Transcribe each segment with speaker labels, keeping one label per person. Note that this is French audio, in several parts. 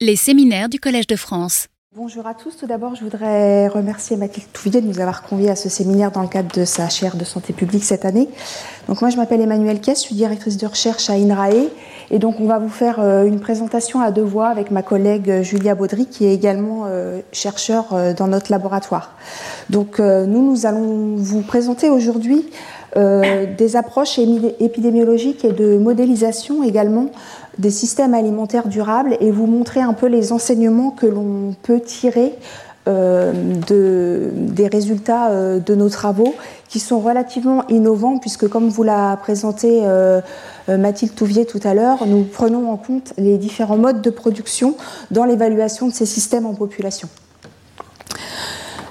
Speaker 1: Les séminaires du Collège de France.
Speaker 2: Bonjour à tous. Tout d'abord, je voudrais remercier Mathilde Touvillier de nous avoir conviés à ce séminaire dans le cadre de sa chaire de santé publique cette année. Donc moi, je m'appelle Emmanuelle Kess, je suis directrice de recherche à INRAE. Et donc, on va vous faire euh, une présentation à deux voix avec ma collègue euh, Julia Baudry, qui est également euh, chercheur dans notre laboratoire. Donc, nous, nous allons vous présenter aujourd'hui des approches épidémiologiques et de modélisation également des systèmes alimentaires durables et vous montrer un peu les enseignements que l'on peut tirer euh, de, des résultats euh, de nos travaux qui sont relativement innovants puisque comme vous l'a présenté euh, Mathilde Touvier tout à l'heure, nous prenons en compte les différents modes de production dans l'évaluation de ces systèmes en population.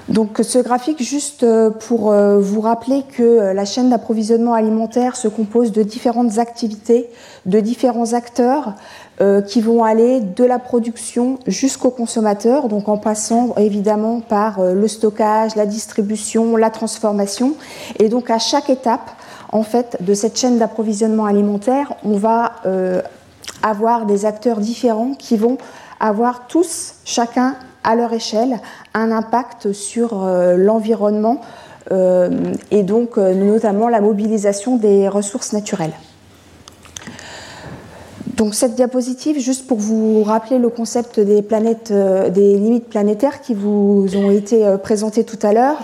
Speaker 2: Donc ce graphique, juste pour vous rappeler que la chaîne d'approvisionnement alimentaire se compose de différentes activités, de différents acteurs euh, qui vont aller de la production jusqu'au consommateur, donc en passant évidemment par euh, le stockage, la distribution, la transformation. Et donc à chaque étape, en fait, de cette chaîne d'approvisionnement alimentaire, on va euh, avoir des acteurs différents qui vont avoir tous, chacun à leur échelle, un impact sur l'environnement et donc notamment la mobilisation des ressources naturelles. Donc cette diapositive, juste pour vous rappeler le concept des euh, limites planétaires qui vous ont été euh, présentées tout à l'heure.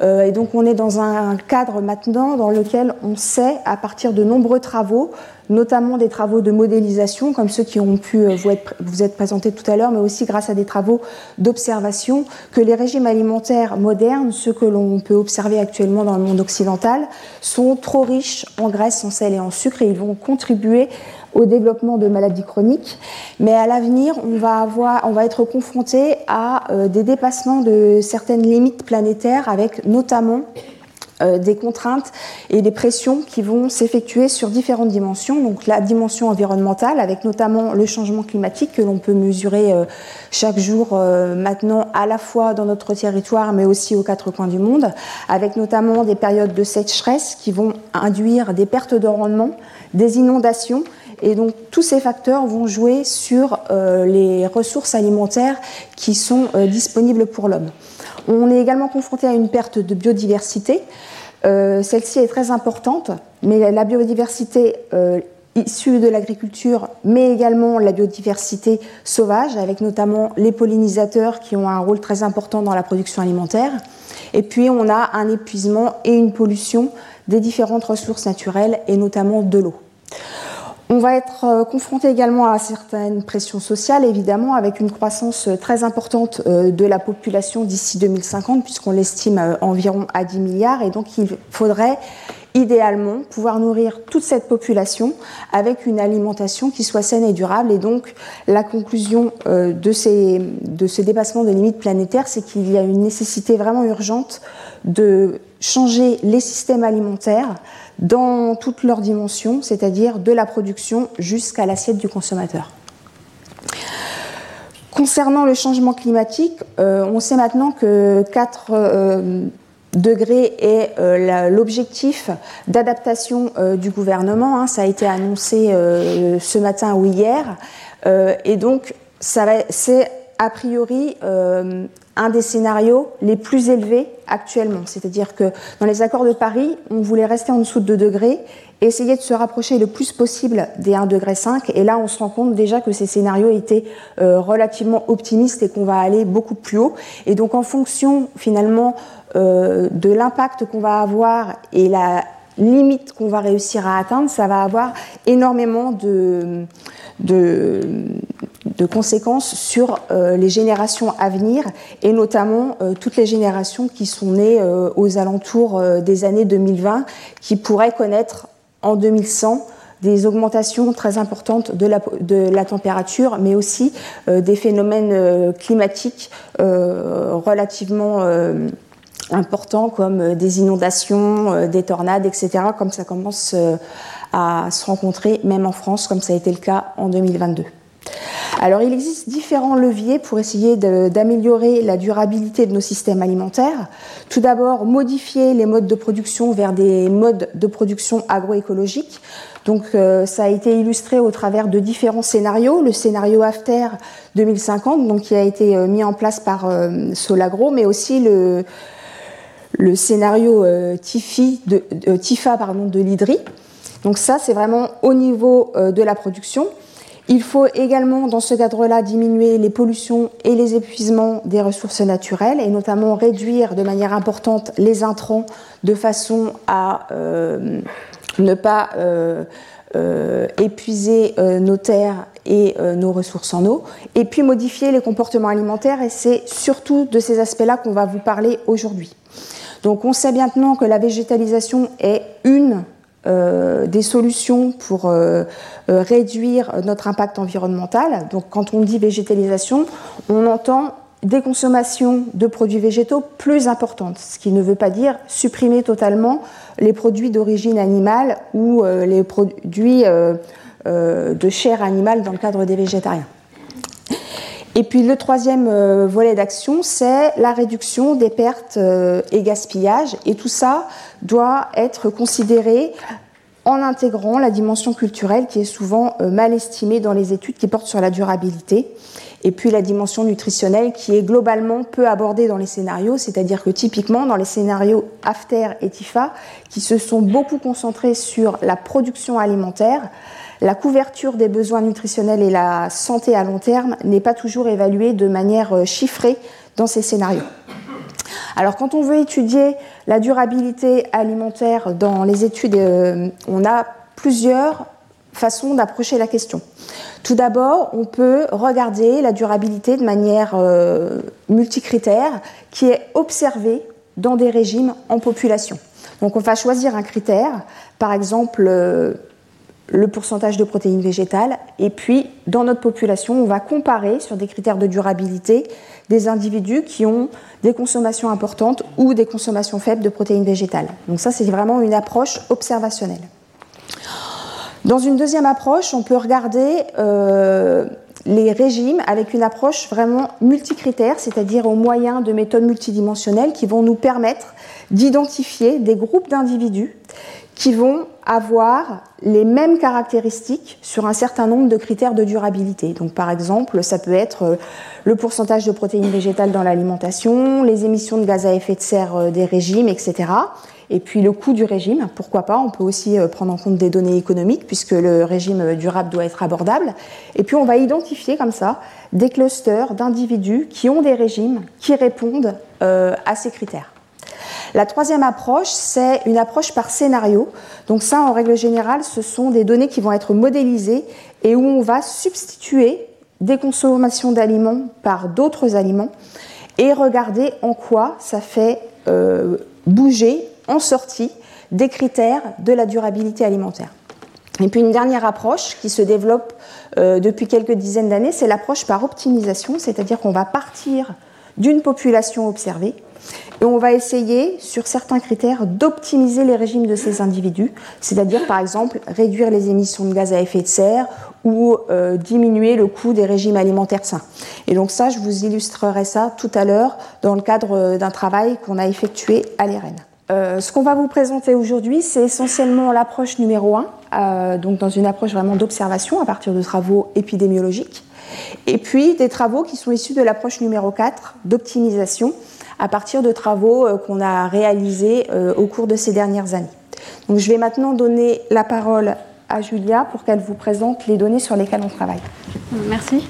Speaker 2: Euh, et donc on est dans un cadre maintenant dans lequel on sait, à partir de nombreux travaux, notamment des travaux de modélisation, comme ceux qui ont pu vous être, vous être présentés tout à l'heure, mais aussi grâce à des travaux d'observation, que les régimes alimentaires modernes, ceux que l'on peut observer actuellement dans le monde occidental, sont trop riches en graisse, en sel et en sucre, et ils vont contribuer au développement de maladies chroniques. Mais à l'avenir, on va être confronté à euh, des dépassements de certaines limites planétaires, avec notamment euh, des contraintes et des pressions qui vont s'effectuer sur différentes dimensions. Donc la dimension environnementale, avec notamment le changement climatique que l'on peut mesurer euh, chaque jour maintenant, à la fois dans notre territoire, mais aussi aux quatre coins du monde, avec notamment des périodes de sécheresse qui vont induire des pertes de rendement, des inondations et donc tous ces facteurs vont jouer sur euh, les ressources alimentaires qui sont euh, disponibles pour l'homme. On est également confronté à une perte de biodiversité. Euh, celle-ci est très importante, mais la biodiversité issue de l'agriculture, mais également la biodiversité sauvage, avec notamment les pollinisateurs qui ont un rôle très important dans la production alimentaire. Et puis on a un épuisement et une pollution des différentes ressources naturelles, et notamment de l'eau. On va être euh, confronté également à certaines pressions sociales, évidemment, avec une croissance euh, très importante euh, de la population d'ici 2050, puisqu'on l'estime environ à 10 milliards. Et donc, il faudrait idéalement pouvoir nourrir toute cette population avec une alimentation qui soit saine et durable. Et donc, la conclusion de, ces, de ce dépassement de limites planétaires, c'est qu'il y a une nécessité vraiment urgente de changer les systèmes alimentaires dans toutes leurs dimensions, c'est-à-dire de la production jusqu'à l'assiette du consommateur. Concernant le changement climatique, euh, on sait maintenant que 4 euh, degrés est euh, l'objectif d'adaptation du gouvernement. Hein. ça a été annoncé ce matin ou hier. et donc, c'est a priori un des scénarios les plus élevés actuellement. C'est-à-dire que dans les accords de Paris, on voulait rester en dessous de 2 degrés essayer de se rapprocher le plus possible des 1,5 degré. Et là, on se rend compte déjà que ces scénarios étaient euh, relativement optimistes et qu'on va aller beaucoup plus haut. Et donc, en fonction finalement euh, de l'impact qu'on va avoir et la limite qu'on va réussir à atteindre, ça va avoir énormément de, de, de conséquences sur euh, les générations à venir et notamment euh, toutes les générations qui sont nées euh, aux alentours des années 2020 qui pourraient connaître en 2100 des augmentations très importantes de la, de la température, mais aussi des phénomènes climatiques relativement importants comme des inondations, des tornades, etc., comme ça commence à se rencontrer même en France, comme ça a été le cas en 2022. Alors il existe différents leviers pour essayer d'améliorer la durabilité de nos systèmes alimentaires. Tout d'abord, modifier les modes de production vers des modes de production agroécologiques. Donc euh, ça a été illustré au travers de différents scénarios. Le scénario AFTER 2050, donc, qui a été euh, mis en place par euh, Solagro, mais aussi le, scénario TIFA de l'IDRI. Donc ça, c'est vraiment au niveau de la production. Il faut également, dans ce cadre-là, diminuer les pollutions et les épuisements des ressources naturelles et notamment réduire de manière importante les intrants de façon à ne pas euh, euh, épuiser euh, nos terres et nos ressources en eau, et puis modifier les comportements alimentaires, et c'est surtout de ces aspects-là qu'on va vous parler aujourd'hui. Donc on sait maintenant que la végétalisation est une des solutions pour réduire notre impact environnemental. Donc quand on dit végétalisation, on entend des consommations de produits végétaux plus importantes, ce qui ne veut pas dire supprimer totalement les produits d'origine animale ou euh, les produits euh, euh, de chair animale dans le cadre des végétariens. Et puis le troisième volet d'action, c'est la réduction des pertes et gaspillages. Et tout ça doit être considéré en intégrant la dimension culturelle qui est souvent mal estimée dans les études qui portent sur la durabilité et puis la dimension nutritionnelle qui est globalement peu abordée dans les scénarios, c'est-à-dire que typiquement dans les scénarios AFTER et TIFA, qui se sont beaucoup concentrés sur la production alimentaire, la couverture des besoins nutritionnels et la santé à long terme n'est pas toujours évaluée de manière euh, chiffrée dans ces scénarios. Alors quand on veut étudier la durabilité alimentaire dans les études, euh, on a plusieurs façons d'approcher la question. Tout d'abord, on peut regarder la durabilité de manière euh, multicritère qui est observée dans des régimes en population. Donc on va choisir un critère, par exemple le pourcentage de protéines végétales, et puis dans notre population, on va comparer sur des critères de durabilité des individus qui ont des consommations importantes ou des consommations faibles de protéines végétales. Donc ça, c'est vraiment une approche observationnelle. Dans une deuxième approche, on peut regarder euh, les régimes avec une approche vraiment multicritère, c'est-à-dire au moyen de méthodes multidimensionnelles qui vont nous permettre d'identifier des groupes d'individus qui vont avoir les mêmes caractéristiques sur un certain nombre de critères de durabilité. Donc par exemple, ça peut être euh, le pourcentage de protéines végétales dans l'alimentation, les émissions de gaz à effet de serre euh, des régimes, etc. Et puis le coût du régime, pourquoi pas, on peut aussi euh, prendre en compte des données économiques puisque le régime durable doit être abordable. Et puis on va identifier comme ça des clusters d'individus qui ont des régimes qui répondent à ces critères. La troisième approche, c'est une approche par scénario. Donc ça, en règle générale, ce sont des données qui vont être modélisées et où on va substituer des consommations d'aliments par d'autres aliments et regarder en quoi ça fait euh, bouger en sortie des critères de la durabilité alimentaire. Et puis une dernière approche qui se développe euh, depuis quelques dizaines d'années, c'est l'approche par optimisation, c'est-à-dire qu'on va partir d'une population observée et on va essayer, sur certains critères, d'optimiser les régimes de ces individus, c'est-à-dire par exemple réduire les émissions de gaz à effet de serre ou euh, diminuer le coût des régimes alimentaires sains. Et donc ça, je vous illustrerai ça tout à l'heure dans le cadre euh, d'un travail qu'on a effectué à l'ERN. Euh, ce qu'on va vous présenter aujourd'hui, c'est essentiellement l'approche numéro 1, euh, donc dans une approche vraiment d'observation à partir de travaux épidémiologiques, et puis des travaux qui sont issus de l'approche numéro 4, d'optimisation, à partir de travaux euh, qu'on a réalisés au cours de ces dernières années. Donc je vais maintenant donner la parole à Julia pour qu'elle vous présente les données sur lesquelles on travaille.
Speaker 3: Merci.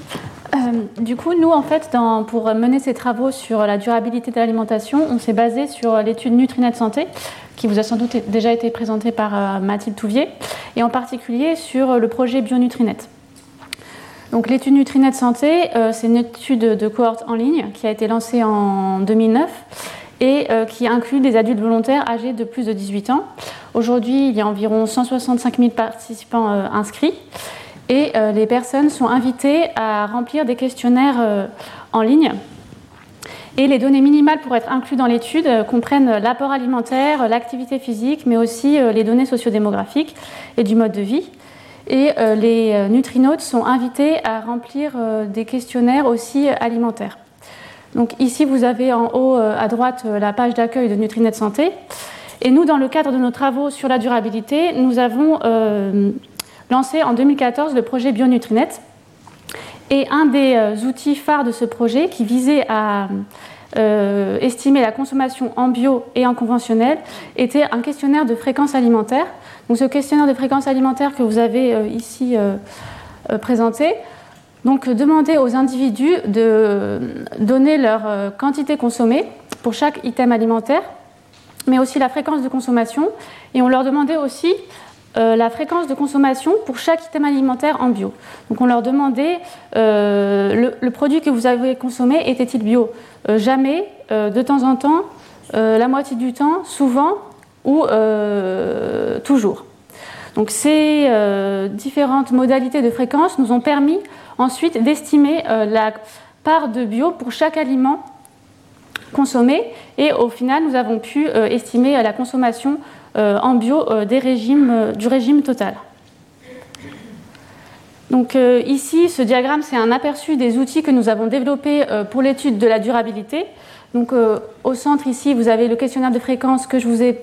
Speaker 3: Euh, du coup, nous, en fait, pour mener ces travaux sur la durabilité de l'alimentation, on s'est basé sur l'étude Nutrinet Santé, qui vous a sans doute déjà été présentée par euh, Mathilde Touvier, et en particulier sur le projet BioNutrinet. Donc, l'étude Nutrinet Santé, euh, c'est une étude de cohorte en ligne qui a été lancée en 2009 et qui inclut des adultes volontaires âgés de plus de 18 ans. Aujourd'hui, il y a environ 165 000 participants inscrits. Et euh, les personnes sont invitées à remplir des questionnaires euh, en ligne. Et les données minimales pour être incluses dans l'étude euh, comprennent l'apport alimentaire, l'activité physique, mais aussi les données sociodémographiques et du mode de vie. Et les nutrinautes sont invités à remplir des questionnaires aussi alimentaires. Donc ici, vous avez en haut à droite la page d'accueil de Nutrinet Santé. Et nous, dans le cadre de nos travaux sur la durabilité, nous avons lancé en 2014 le projet BioNutrinet. Et un des outils phares de ce projet qui visait à euh, estimer la consommation en bio et en conventionnel était un questionnaire de fréquence alimentaire. Donc ce questionnaire de fréquence alimentaire que vous avez euh, ici euh, présenté, donc demander aux individus de donner leur quantité consommée pour chaque item alimentaire, mais aussi la fréquence de consommation, et on leur demandait aussi euh, la fréquence de consommation pour chaque item alimentaire en bio. Donc on leur demandait euh, le, produit que vous avez consommé était-il bio? Euh, Jamais, de temps en temps, la moitié du temps, souvent ou toujours. Donc ces différentes modalités de fréquence nous ont permis ensuite d'estimer la part de bio pour chaque aliment consommé et au final nous avons pu estimer la consommation euh, en bio euh, euh, du régime total. Donc ici, ce diagramme, c'est un aperçu des outils que nous avons développés pour l'étude de la durabilité. Donc au centre ici, vous avez le questionnaire de fréquence que je vous ai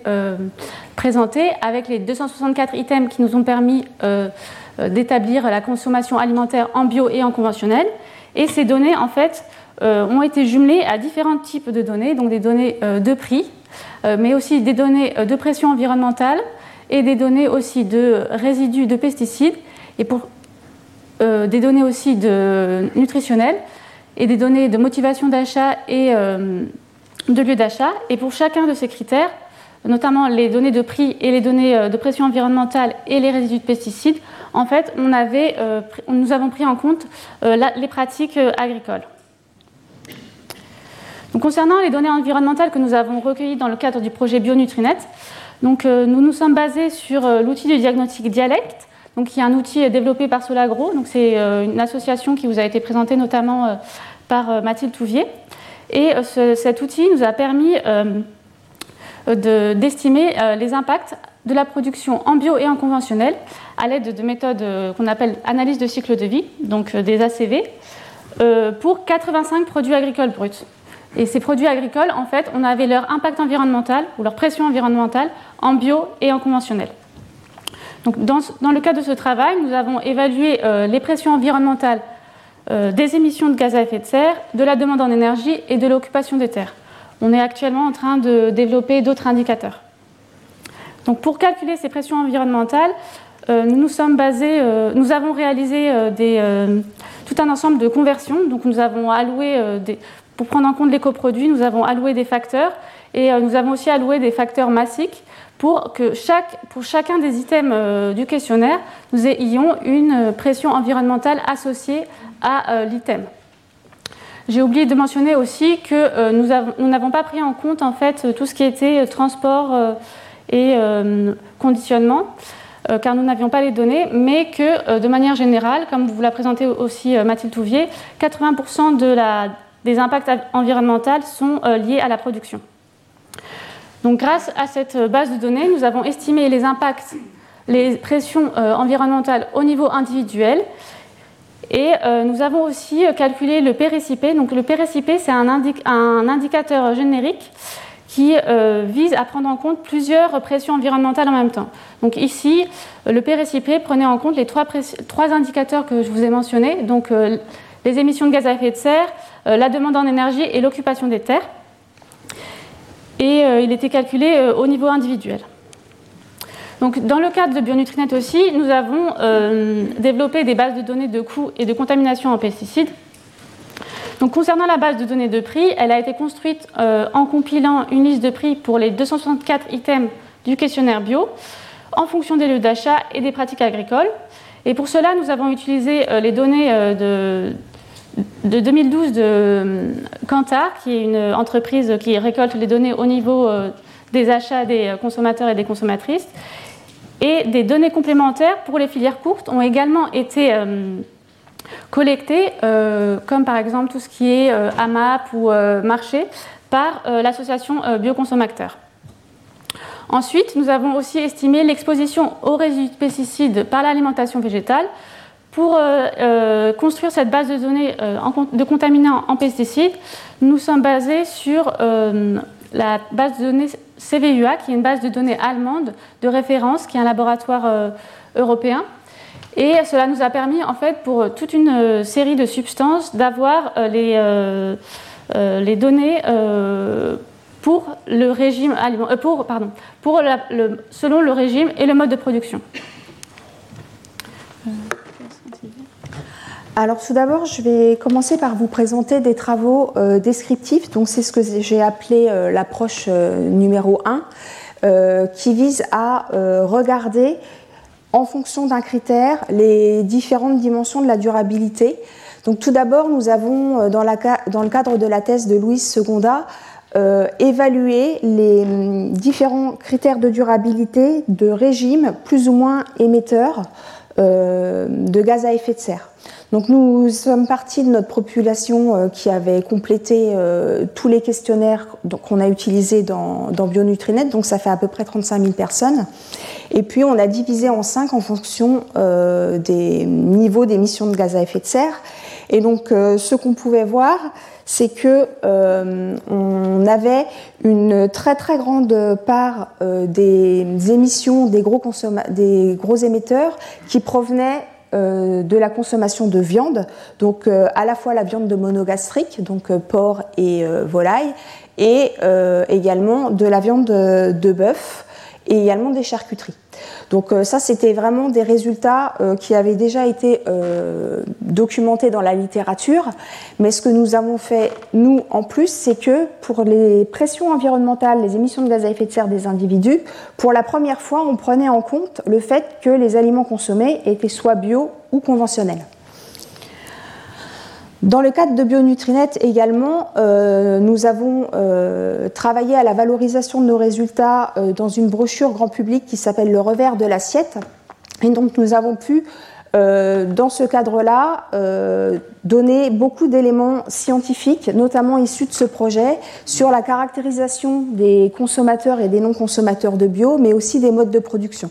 Speaker 3: présenté avec les 264 items qui nous ont permis d'établir la consommation alimentaire en bio et en conventionnel. Et ces données, en fait, ont été jumelées à différents types de données, donc des données de prix, euh, mais aussi des données euh, de pression environnementale et des données aussi de résidus de pesticides et pour euh, des données aussi de nutritionnelles et des données de motivation d'achat et de lieu d'achat. Et pour chacun de ces critères, notamment les données de prix et les données de pression environnementale et les résidus de pesticides, en fait, avait, nous avons pris en compte les pratiques agricoles concernant les données environnementales que nous avons recueillies dans le cadre du projet BioNutrinet, donc, euh, nous nous sommes basés sur euh, l'outil de diagnostic Dialect, donc, qui est un outil développé par Solagro. C'est euh, une association qui vous a été présentée notamment par Mathilde Touvier. Et cet outil nous a permis d'estimer les impacts de la production en bio et en conventionnel à l'aide de méthodes qu'on appelle analyse de cycle de vie, donc des ACV, pour 85 produits agricoles bruts. Et ces produits agricoles, en fait, on avait leur impact environnemental ou leur pression environnementale en bio et en conventionnel. Dans, le cadre de ce travail, nous avons évalué euh, les pressions environnementales euh, des émissions de gaz à effet de serre, de la demande en énergie et de l'occupation des terres. On est actuellement en train de développer d'autres indicateurs. Donc, pour calculer ces pressions environnementales, euh, nous sommes basés, nous avons réalisé tout un ensemble de conversions. Donc, nous avons alloué pour prendre en compte les coproduits, nous avons alloué des facteurs et nous avons aussi alloué des facteurs massiques pour que pour chacun des items euh, du questionnaire, nous ayons une pression environnementale associée à euh, l'item. J'ai oublié de mentionner aussi que nous n'avons pas pris en compte en fait tout ce qui était transport et conditionnement, car nous n'avions pas les données, mais que de manière générale, comme vous l'a présenté aussi Mathilde Touvier, 80% de la des impacts environnementaux sont euh, liés à la production. Grâce à cette base de données, nous avons estimé les impacts, les pressions euh, environnementales au niveau individuel. Et euh, nous avons aussi calculé le PRCP. Donc, le PRCP, c'est un, indicateur générique qui vise à prendre en compte plusieurs pressions environnementales en même temps. Donc, ici, le PRCP prenait en compte les trois, indicateurs que je vous ai mentionnés. Les émissions de gaz à effet de serre, euh, la demande en énergie et l'occupation des terres. Et euh, il était calculé euh, au niveau individuel. Donc, dans le cadre de Bionutrinet aussi, nous avons développé des bases de données de coûts et de contamination en pesticides. Donc, concernant la base de données de prix, elle a été construite en compilant une liste de prix pour les 264 items du questionnaire bio en fonction des lieux d'achat et des pratiques agricoles. Et pour cela, nous avons utilisé les données de, de 2012 de Kantar, qui est une entreprise qui récolte les données au niveau euh, des achats des consommateurs et des consommatrices. Et des données complémentaires pour les filières courtes ont également été euh, collectées, euh, comme par exemple tout ce qui est AMAP ou marché, par l'association Bioconsommateurs. Ensuite, nous avons aussi estimé l'exposition aux résidus de pesticides par l'alimentation végétale. Pour euh, euh, construire cette base de données euh, de contaminants en pesticides, nous sommes basés sur la base de données CVUA, qui est une base de données allemande de référence, qui est un laboratoire européen. Et cela nous a permis, en fait, pour toute une série de substances, d'avoir les, les données pour le régime pour, pardon, pour selon le régime et le mode de production.
Speaker 2: Alors tout d'abord, je vais commencer par vous présenter des travaux euh, descriptifs. Donc c'est ce que j'ai appelé euh, l'approche numéro 1, qui vise à regarder en fonction d'un critère les différentes dimensions de la durabilité. Donc tout d'abord, nous avons dans, dans, le cadre de la thèse de Louise Seconda euh, évaluer les hum, différents critères de durabilité de régimes plus ou moins émetteurs euh, de gaz à effet de serre. Donc nous sommes partis de notre population euh, qui avait complété tous les questionnaires qu'on a utilisés dans, Bionutrinet, donc ça fait à peu près 35 000 personnes. Et puis on a divisé en cinq en fonction des niveaux d'émissions de gaz à effet de serre. Et donc ce qu'on pouvait voir, c'est que euh, on avait une très très grande part euh, des émissions des gros, des gros émetteurs qui provenaient euh, de la consommation de viande, donc à la fois la viande de monogastrique, donc porc et volaille, et également de la viande de bœuf et également des charcuteries. Donc euh, ça, c'était vraiment des résultats euh, qui avaient déjà été euh, documentés dans la littérature. Mais ce que nous avons fait, nous, en plus, c'est que pour les pressions environnementales, les émissions de gaz à effet de serre des individus, pour la première fois, on prenait en compte le fait que les aliments consommés étaient soit bio ou conventionnels. Dans le cadre de Bionutrinet également, euh, nous avons euh, travaillé à la valorisation de nos résultats euh, dans une brochure grand public qui s'appelle Le revers de l'assiette. Et donc nous avons pu, dans ce cadre-là, donner beaucoup d'éléments scientifiques, notamment issus de ce projet, sur la caractérisation des consommateurs et des non-consommateurs de bio, mais aussi des modes de production.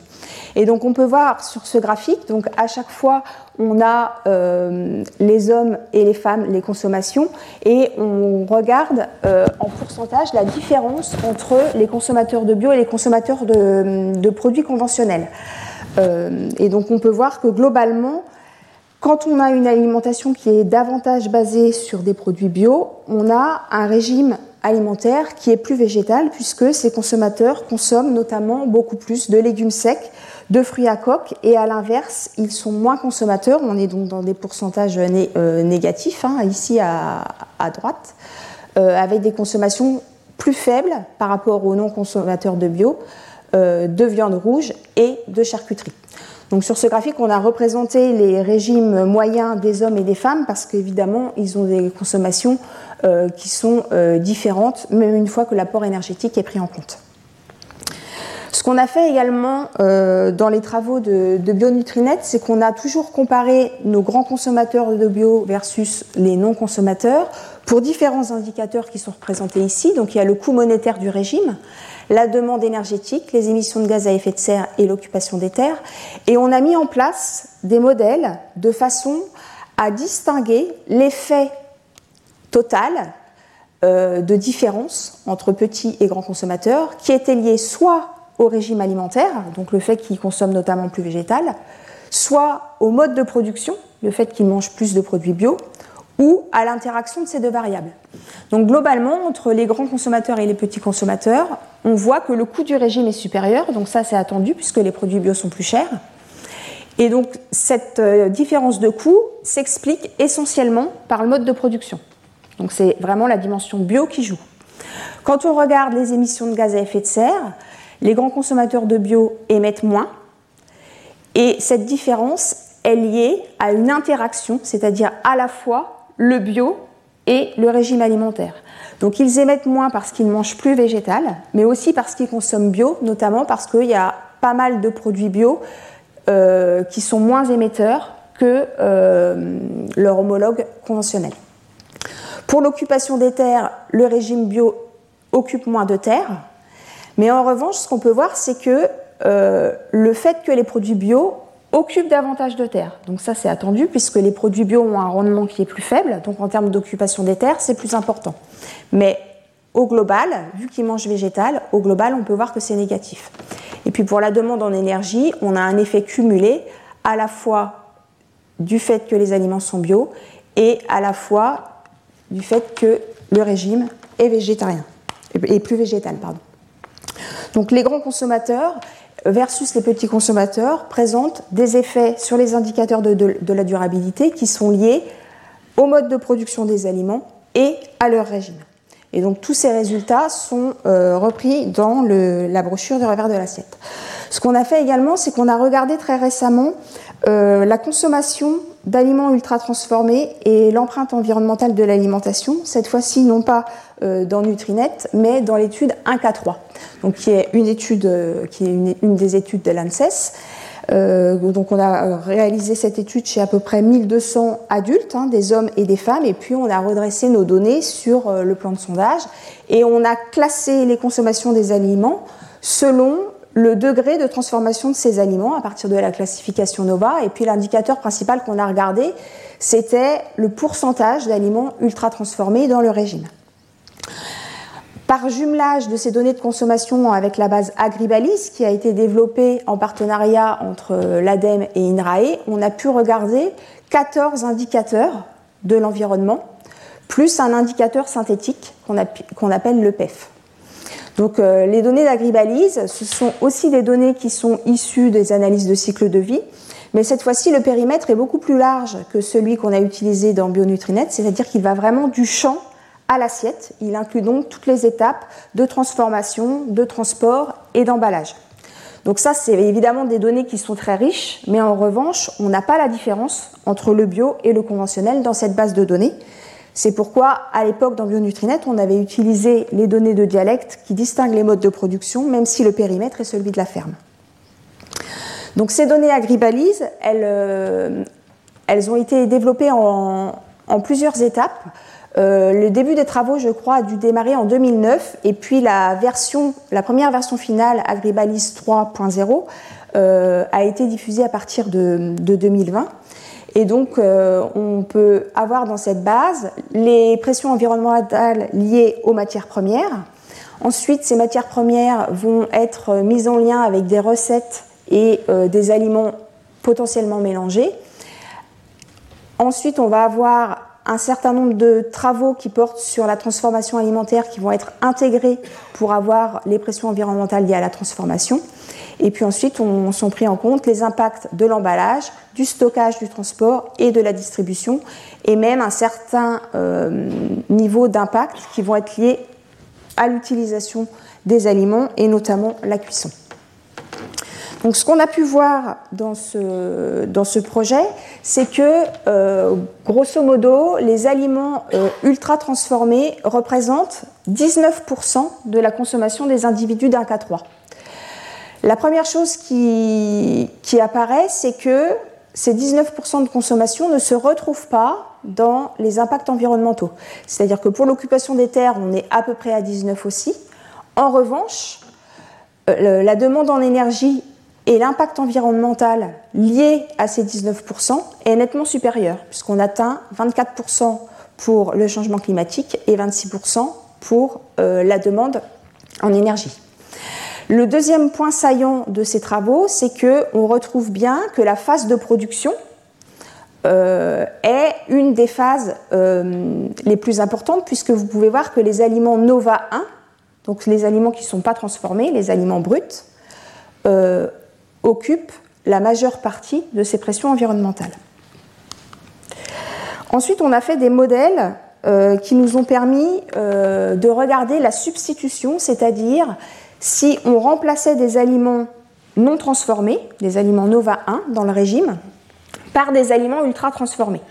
Speaker 2: Et donc on peut voir sur ce graphique, donc à chaque fois on a euh, les hommes et les femmes, les consommations, et on regarde euh, en pourcentage la différence entre les consommateurs de bio et les consommateurs de, produits conventionnels. Euh, et donc on peut voir que globalement, quand on a une alimentation qui est davantage basée sur des produits bio, on a un régime alimentaire qui est plus végétal puisque ces consommateurs consomment notamment beaucoup plus de légumes secs, de fruits à coque et à l'inverse, ils sont moins consommateurs. On est donc dans des pourcentages euh, négatifs, hein, ici à, droite, euh, avec des consommations plus faibles par rapport aux non-consommateurs de bio, euh, de viande rouge et de charcuterie. Donc sur ce graphique, on a représenté les régimes moyens des hommes et des femmes parce qu'évidemment, ils ont des consommations qui sont différentes, même une fois que l'apport énergétique est pris en compte. Ce qu'on a fait également euh, dans les travaux de, de Bionutrinet, c'est qu'on a toujours comparé nos grands consommateurs de bio versus les non-consommateurs pour différents indicateurs qui sont représentés ici. Donc il y a le coût monétaire du régime, la demande énergétique, les émissions de gaz à effet de serre et l'occupation des terres. Et on a mis en place des modèles de façon à distinguer l'effet total euh, de différence entre petits et grands consommateurs qui était lié soit au régime alimentaire, donc le fait qu'ils consomment notamment plus végétal, soit au mode de production, le fait qu'ils mangent plus de produits bio, ou à l'interaction de ces deux variables. Donc globalement, entre les grands consommateurs et les petits consommateurs, on voit que le coût du régime est supérieur, donc ça c'est attendu puisque les produits bio sont plus chers. Et donc cette euh, différence de coût s'explique essentiellement par le mode de production. Donc c'est vraiment la dimension bio qui joue. Quand on regarde les émissions de gaz à effet de serre, les grands consommateurs de bio émettent moins. Et cette différence est liée à une interaction, c'est-à-dire à la fois le bio et le régime alimentaire. Donc ils émettent moins parce qu'ils mangent plus végétal, mais aussi parce qu'ils consomment bio, notamment parce qu'il y a pas mal de produits bio euh, qui sont moins émetteurs que euh, leur homologue conventionnel. Pour l'occupation des terres, le régime bio occupe moins de terres, Mais en revanche, ce qu'on peut voir, c'est que euh, le fait que les produits bio occupent davantage de terre. Donc ça, c'est attendu puisque les produits bio ont un rendement qui est plus faible. Donc en termes d'occupation des terres, c'est plus important. Mais au global, vu qu'ils mangent végétal, au global, on peut voir que c'est négatif. Et puis pour la demande en énergie, on a un effet cumulé à la fois du fait que les aliments sont bio et à la fois du fait que le régime est végétarien, et plus végétal, pardon. Donc les grands consommateurs versus les petits consommateurs présentent des effets sur les indicateurs de, la durabilité qui sont liés au mode de production des aliments et à leur régime. Et donc tous ces résultats sont euh, repris dans la brochure de revers de l'assiette. Ce qu'on a fait également, c'est qu'on a regardé très récemment euh, la consommation d'aliments ultra transformés et l'empreinte environnementale de l'alimentation, cette fois-ci non pas euh, dans Nutrinet, mais dans l'étude 1K3, donc qui est une étude, euh, qui est une, des études de l'ANSES. Donc on a réalisé cette étude chez à peu près 1200 adultes, hein, des hommes et des femmes, et puis on a redressé nos données sur le plan de sondage et on a classé les consommations des aliments selon le degré de transformation de ces aliments à partir de la classification NOVA. Et puis l'indicateur principal qu'on a regardé, c'était le pourcentage d'aliments ultra transformés dans le régime. Par jumelage de ces données de consommation avec la base Agribalis, qui a été développée en partenariat entre l'ADEME et INRAE, on a pu regarder 14 indicateurs de l'environnement, plus un indicateur synthétique qu'on appelle le PEF. Donc euh, les données d'agribalise, ce sont aussi des données qui sont issues des analyses de cycle de vie, mais cette fois-ci le périmètre est beaucoup plus large que celui qu'on a utilisé dans Bionutrinet, c'est-à-dire qu'il va vraiment du champ à l'assiette. Il inclut donc toutes les étapes de transformation, de transport et d'emballage. Donc ça, c'est évidemment des données qui sont très riches, mais en revanche, on n'a pas la différence entre le bio et le conventionnel dans cette base de données. C'est pourquoi, à l'époque, dans on avait utilisé les données de dialecte qui distinguent les modes de production, même si le périmètre est celui de la ferme. Donc ces données agribalises, elles, euh, elles ont été développées en, plusieurs étapes. Euh, le début des travaux, je crois, a dû démarrer en 2009, et puis la première version finale, Agribalise 3.0, euh, a été diffusée à partir de 2020. Et donc, euh, on peut avoir dans cette base les pressions environnementales liées aux matières premières. Ensuite, ces matières premières vont être mises en lien avec des recettes et euh, des aliments potentiellement mélangés. Ensuite, on va avoir un certain nombre de travaux qui portent sur la transformation alimentaire qui vont être intégrés pour avoir les pressions environnementales liées à la transformation. Et puis ensuite, on sont pris en compte les impacts de l'emballage, du stockage, du transport et de la distribution, et même un certain euh, niveau d'impact qui vont être liés à l'utilisation des aliments et notamment la cuisson. Donc, ce qu'on a pu voir dans ce, projet, c'est que, euh, grosso modo, les aliments euh, ultra transformés représentent 19% de la consommation des individus d'un cas 3. La première chose qui, apparaît, c'est que ces 19% de consommation ne se retrouvent pas dans les impacts environnementaux. C'est-à-dire que pour l'occupation des terres, on est à peu près à 19% aussi. En revanche, euh, la demande en énergie et l'impact environnemental lié à ces 19% est nettement supérieur, puisqu'on atteint 24% pour le changement climatique et 26% pour euh, la demande en énergie. Le deuxième point saillant de ces travaux, c'est qu'on retrouve bien que la phase de production euh, est une des phases euh, les plus importantes, puisque vous pouvez voir que les aliments Nova 1, donc les aliments qui ne sont pas transformés, les aliments bruts, euh, occupent la majeure partie de ces pressions environnementales. Ensuite, on a fait des modèles qui nous ont permis de regarder la substitution, c'est-à-dire si on remplaçait des aliments non transformés, des aliments Nova 1 dans le régime, par des aliments ultra transformés.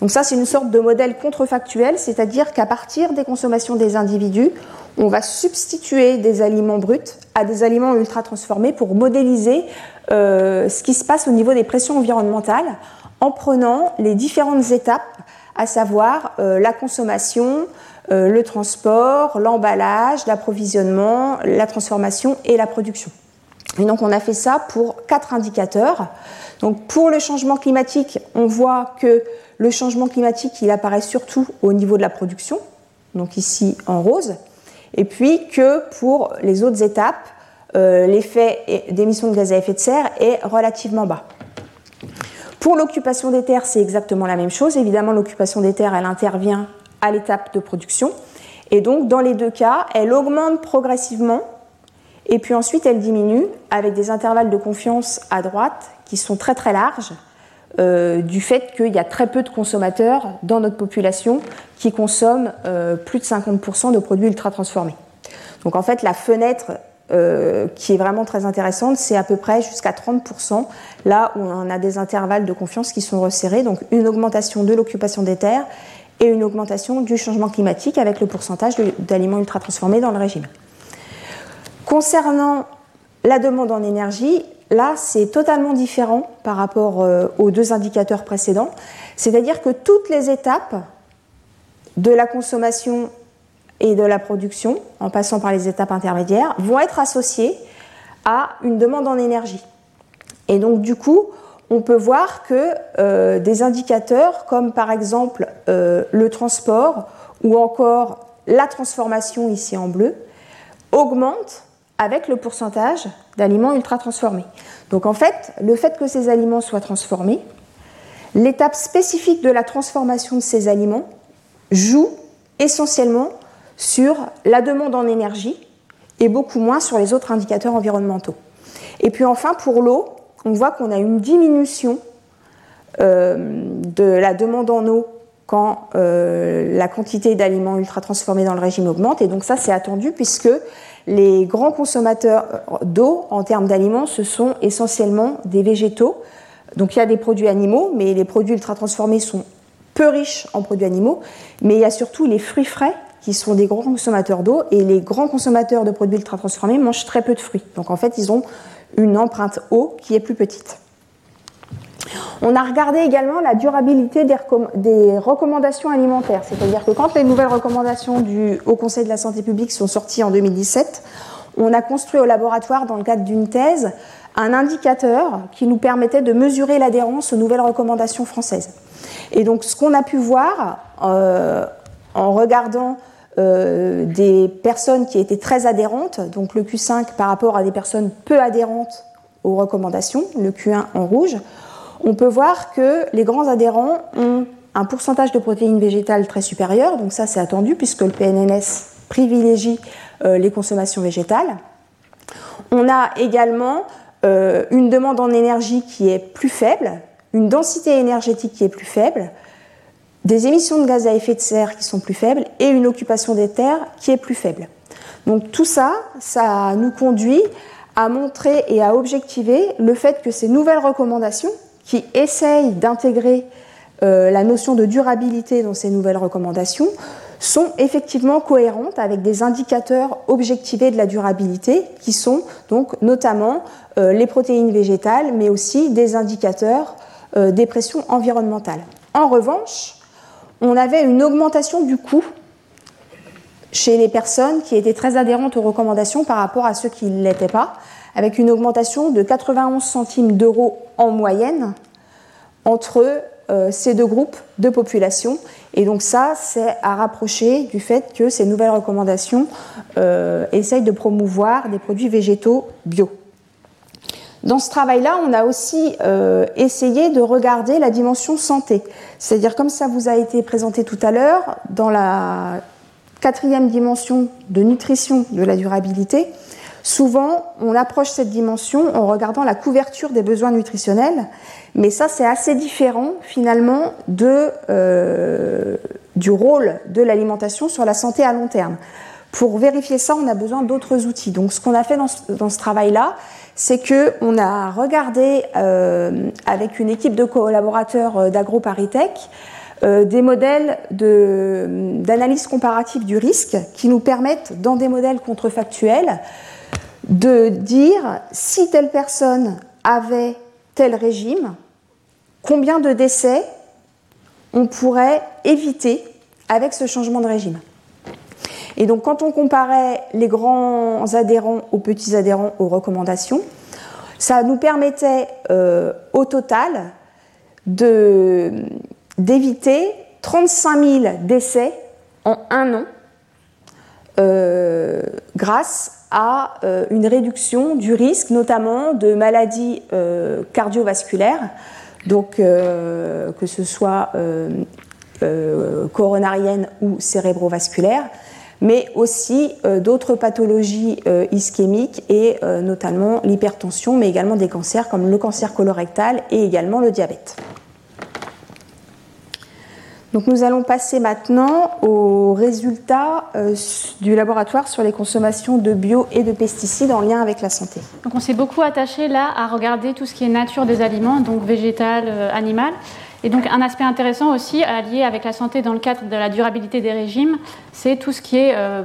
Speaker 2: Donc ça, c'est une sorte de modèle contrefactuel, c'est-à-dire qu'à partir des consommations des individus, on va substituer des aliments bruts à des aliments ultra transformés pour modéliser euh, ce qui se passe au niveau des pressions environnementales en prenant les différentes étapes à savoir la consommation, le transport, l'emballage, l'approvisionnement, la transformation et la production. Et donc on a fait ça pour quatre indicateurs. Donc pour le changement climatique, on voit que le changement climatique, il apparaît surtout au niveau de la production, donc ici en rose, et puis que pour les autres étapes, euh, l'effet d'émission de gaz à effet de serre est relativement bas. Pour l'occupation des terres, c'est exactement la même chose. Évidemment, l'occupation des terres, elle intervient à l'étape de production. Et donc, dans les deux cas, elle augmente progressivement et puis ensuite elle diminue avec des intervalles de confiance à droite qui sont très très larges euh, du fait qu'il y a très peu de consommateurs dans notre population qui consomment euh, plus de 50% de produits ultra transformés. Donc en fait la fenêtre euh, qui est vraiment très intéressante, c'est à peu près jusqu'à 30%, là où on a des intervalles de confiance qui sont resserrés, donc une augmentation de l'occupation des terres et une augmentation du changement climatique avec le pourcentage d'aliments ultra transformés dans le régime. Concernant la demande en énergie, là, c'est totalement différent par rapport euh, aux deux indicateurs précédents. C'est-à-dire que toutes les étapes de la consommation et de la production, en passant par les étapes intermédiaires, vont être associées à une demande en énergie. Et donc, du coup, on peut voir que euh, des indicateurs comme par exemple euh, le transport ou encore la transformation ici en bleu augmentent avec le pourcentage d'aliments ultra transformés. Donc en fait, le fait que ces aliments soient transformés, l'étape spécifique de la transformation de ces aliments joue essentiellement sur la demande en énergie et beaucoup moins sur les autres indicateurs environnementaux. Et puis enfin, pour l'eau, on voit qu'on a une diminution euh, de la demande en eau quand euh, la quantité d'aliments ultra transformés dans le régime augmente. Et donc ça, c'est attendu puisque les grands consommateurs d'eau en termes d'aliments, ce sont essentiellement des végétaux. Donc il y a des produits animaux, mais les produits ultra transformés sont peu riches en produits animaux. Mais il y a surtout les fruits frais qui sont des grands consommateurs d'eau et les grands consommateurs de produits ultra transformés mangent très peu de fruits. Donc en fait, ils ont une empreinte eau qui est plus petite. On a regardé également la durabilité des, recommandations alimentaires, c'est-à-dire que quand les nouvelles recommandations du Haut Conseil de la santé publique sont sorties en 2017, on a construit au laboratoire, dans le cadre d'une thèse, un indicateur qui nous permettait de mesurer l'adhérence aux nouvelles recommandations françaises. Et donc ce qu'on a pu voir euh, en regardant des personnes qui étaient très adhérentes, donc le Q5 par rapport à des personnes peu adhérentes aux recommandations, le Q1 en rouge, on peut voir que les grands adhérents ont un pourcentage de protéines végétales très supérieur, donc ça c'est attendu puisque le PNNS privilégie euh, les consommations végétales. On a également euh, une demande en énergie qui est plus faible, une densité énergétique qui est plus faible, des émissions de gaz à effet de serre qui sont plus faibles et une occupation des terres qui est plus faible. Donc tout ça, ça nous conduit à montrer et à objectiver le fait que ces nouvelles recommandations, qui essayent d'intégrer euh, la notion de durabilité dans ces nouvelles recommandations sont effectivement cohérentes avec des indicateurs objectivés de la durabilité qui sont donc notamment euh, les protéines végétales mais aussi des indicateurs euh, des pressions environnementales. En revanche, on avait une augmentation du coût chez les personnes qui étaient très adhérentes aux recommandations par rapport à ceux qui ne l'étaient pas, avec une augmentation de 91 centimes d'euros en moyenne entre euh, ces deux groupes de population. Et donc ça, c'est à rapprocher du fait que ces nouvelles recommandations euh, essayent de promouvoir des produits végétaux bio. Dans ce travail-là, on a aussi euh, essayé de regarder la dimension santé. C'est-à-dire, comme ça vous a été présenté tout à l'heure, dans la quatrième dimension de nutrition de la durabilité, Souvent, on approche cette dimension en regardant la couverture des besoins nutritionnels, mais ça c'est assez différent finalement euh, du rôle de l'alimentation sur la santé à long terme. Pour vérifier ça, on a besoin d'autres outils. Donc ce qu'on a fait dans ce, travail-là, c'est qu'on a regardé euh, avec une équipe de collaborateurs euh, d'AgroParisTech des modèles d'analyse comparative du risque qui nous permettent, dans des modèles contrefactuels, de dire si telle personne avait tel régime, combien de décès on pourrait éviter avec ce changement de régime. Et donc quand on comparait les grands adhérents aux petits adhérents aux recommandations, ça nous permettait euh, au total d'éviter 35 000 décès en un an euh, grâce à euh, une réduction du risque, notamment de maladies cardiovasculaires, donc que ce soit coronariennes ou cérébrovasculaires, mais aussi euh, d'autres pathologies euh, ischémiques et euh, notamment l'hypertension, mais également des cancers comme le cancer colorectal et également le diabète. Nous allons passer maintenant aux résultats du laboratoire sur les consommations de bio et de pesticides en lien avec la santé.
Speaker 3: On s'est beaucoup attaché là à regarder tout ce qui est nature des aliments, donc végétal, animal. Et donc un aspect intéressant aussi lié avec la santé dans le cadre de la durabilité des régimes, c'est tout ce qui est euh,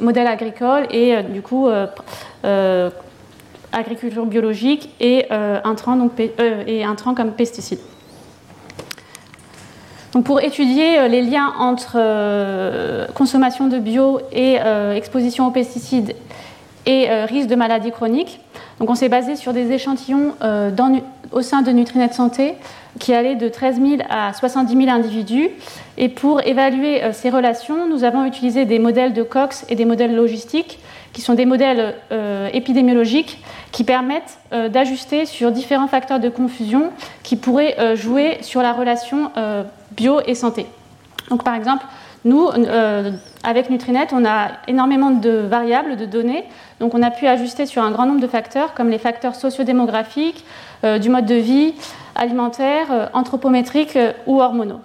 Speaker 3: modèle agricole et euh, du coup euh, agriculture biologique et intrants, donc, et intrants comme pesticides. Donc pour étudier les liens entre consommation de bio et exposition aux pesticides et risque de maladies chroniques, donc on s'est basé sur des échantillons dans, au sein de Nutrinet Santé qui allait de 13 000 à 70 000 individus. Et pour évaluer euh, ces relations, nous avons utilisé des modèles de Cox et des modèles logistiques, qui sont des modèles euh, épidémiologiques qui permettent euh, d'ajuster sur différents facteurs de confusion qui pourraient jouer sur la relation bio et santé. Donc par exemple, nous, avec Nutrinet, on a énormément de variables, de données, donc on a pu ajuster sur un grand nombre de facteurs, comme les facteurs sociodémographiques, du mode de vie, alimentaires, euh, anthropométriques euh, ou hormonaux.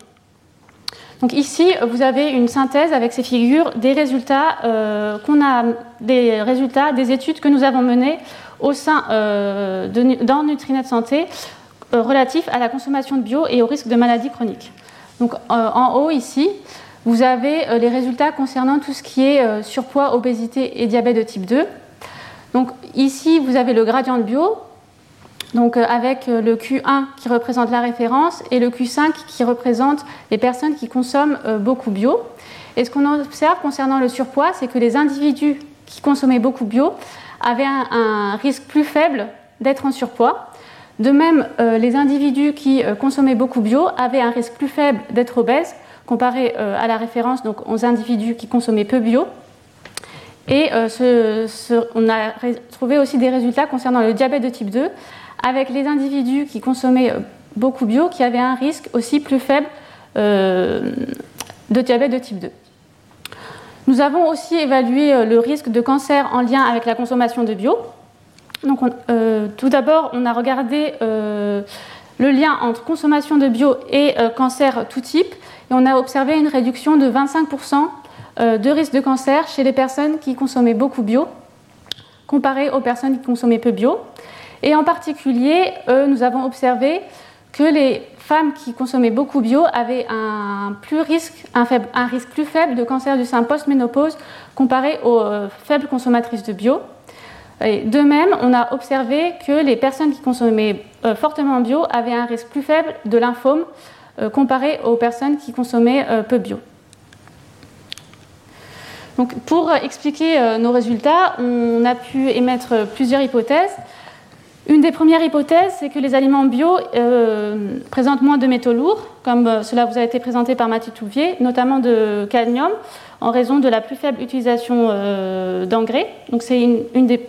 Speaker 3: Donc ici, vous avez une synthèse avec ces figures des résultats euh, qu'on a, des résultats des études que nous avons menées au sein dans Nutrinet Santé relatifs à la consommation de bio et au risque de maladies chroniques. Donc en haut ici, vous avez les résultats concernant tout ce qui est surpoids, obésité et diabète de type 2. Donc ici, vous avez le gradient de bio donc euh, avec euh, le Q1 qui représente la référence et le Q5 qui représente les personnes qui consomment euh, beaucoup bio. Et ce qu'on observe concernant le surpoids, c'est que les individus qui consommaient beaucoup bio avaient un, risque plus faible d'être en surpoids. De même, les individus qui consommaient beaucoup bio avaient un risque plus faible d'être obèses comparé à la référence donc aux individus qui consommaient peu bio. Et on a trouvé aussi des résultats concernant le diabète de type 2 avec les individus qui consommaient euh, beaucoup bio, qui avaient un risque aussi plus faible euh, de diabète de type 2. Nous avons aussi évalué euh, le risque de cancer en lien avec la consommation de bio. Tout d'abord, on a regardé le lien entre consommation de bio et cancer tout type, on a observé une réduction de 25% de risque de cancer chez les personnes qui consommaient beaucoup bio, comparé aux personnes qui consommaient peu bio. Et en particulier, nous avons observé que les femmes qui consommaient beaucoup bio avaient un, risque, plus faible de cancer du sein post-ménopause comparé aux euh, faibles consommatrices de bio. De même, on a observé que les personnes qui consommaient euh, fortement bio avaient un risque plus faible de lymphome euh, comparé aux personnes qui consommaient peu bio. Pour expliquer nos résultats, on a pu émettre plusieurs hypothèses. Une des premières hypothèses, c'est que les aliments bio euh, présentent moins de métaux lourds, comme euh, cela vous a été présenté par Mathieu Touvier, notamment de cadmium, en raison de la plus faible utilisation euh, d'engrais. C'est une, des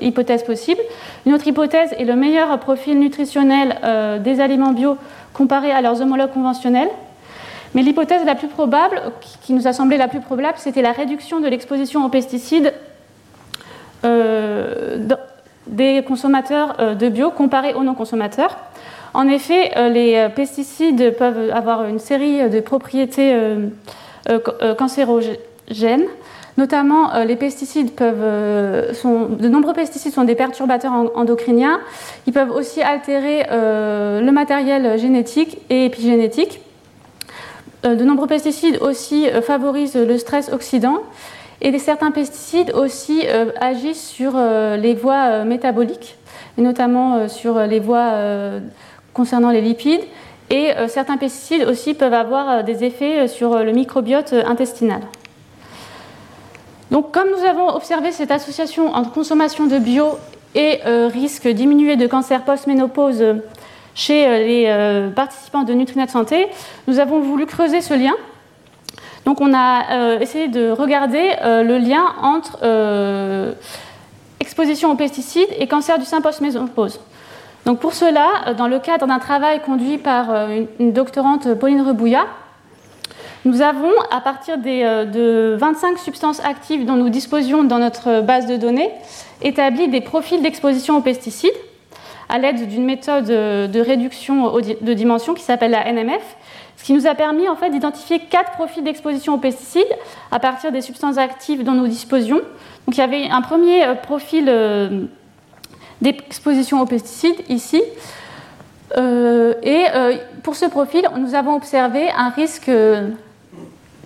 Speaker 3: hypothèses possibles. Une autre hypothèse est le meilleur profil nutritionnel des aliments bio comparé à leurs homologues conventionnels. Mais l'hypothèse la plus probable, qui nous a semblé la plus probable, c'était la réduction de l'exposition aux pesticides des consommateurs euh, de bio comparés aux non-consommateurs. En effet, euh, les euh, pesticides peuvent avoir une série de propriétés cancérogènes. Notamment, peuvent, sont, de nombreux pesticides sont des perturbateurs endocriniens. Ils peuvent aussi altérer le matériel génétique et épigénétique. De nombreux pesticides aussi favorisent le stress oxydant et certains pesticides aussi euh, agissent sur euh, les voies euh, métaboliques, notamment sur les voies concernant les lipides Et certains pesticides aussi peuvent avoir des effets sur le microbiote intestinal. Donc, comme nous avons observé cette association entre consommation de bio et risque diminué de cancer post-ménopause chez les participants de Nutrinet Santé, nous avons voulu creuser ce lien donc on a euh, essayé de regarder euh, le lien entre euh, exposition aux pesticides et cancer du sein post-ménopause. Donc pour cela, dans le cadre d'un travail conduit par une, doctorante Pauline Rebouillat, nous avons, à partir de 25 substances actives dont nous disposions dans notre base de données, établi des profils d'exposition aux pesticides à l'aide d'une méthode de réduction de dimension qui s'appelle la NMF ce qui nous a permis en fait d'identifier quatre profils d'exposition aux pesticides à partir des substances actives dont nous disposions. Donc il y avait un premier euh, profil euh, d'exposition aux pesticides ici. Euh, et pour ce profil, nous avons observé un risque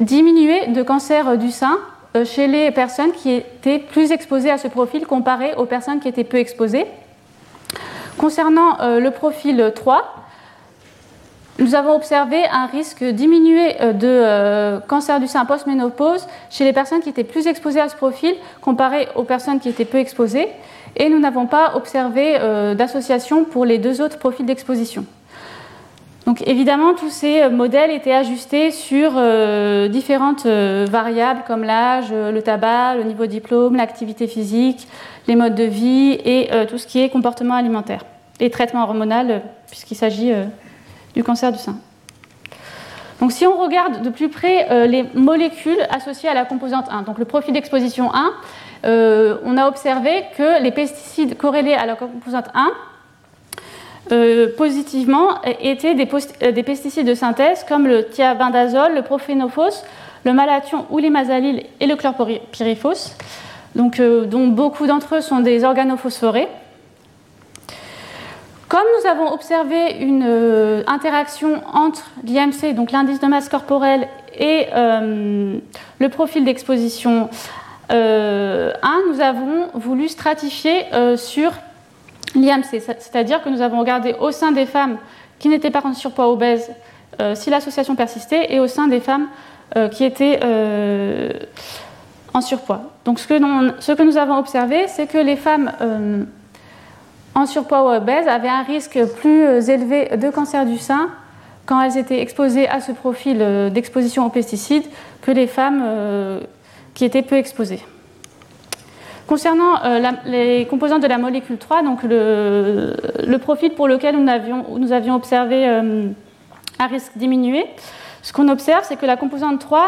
Speaker 3: diminué de cancer du sein chez les personnes qui étaient plus exposées à ce profil comparé aux personnes qui étaient peu exposées. Concernant le profil 3, nous avons observé un risque diminué euh, de euh, cancer du sein post-ménopause chez les personnes qui étaient plus exposées à ce profil comparé aux personnes qui étaient peu exposées. Et nous n'avons pas observé euh, d'association pour les deux autres profils d'exposition. Donc évidemment, tous ces modèles étaient ajustés sur différentes variables comme l'âge, le tabac, le niveau de diplôme, l'activité physique, les modes de vie et tout ce qui est comportement alimentaire et traitement hormonal, puisqu'il s'agit du cancer du sein. Donc si on regarde de plus près euh, les molécules associées à la composante 1, donc le profil d'exposition 1, euh, on a observé que les pesticides corrélés à la composante 1 euh, positivement étaient des, pesticides de synthèse comme le thiabindazole, le prophénophos, le malathion ou les et le chlorpyrifos, donc, dont beaucoup d'entre eux sont des organophosphorés. Comme nous avons observé une euh, interaction entre l'IMC, donc l'indice de masse corporelle, et euh, le profil d'exposition 1, euh, nous avons voulu stratifier sur l'IMC, c'est-à-dire que nous avons regardé au sein des femmes qui n'étaient pas en surpoids obèses si l'association persistait, et au sein des femmes qui étaient en surpoids. Donc ce que, nous avons observé, c'est que les femmes en surpoids ou obèses avaient un risque plus euh, élevé de cancer du sein quand elles étaient exposées à ce profil euh, d'exposition aux pesticides que les femmes euh, qui étaient peu exposées. Concernant les composants de la molécule 3, donc le, profil pour lequel nous avions, observé un risque diminué, ce qu'on observe, c'est que la composante 3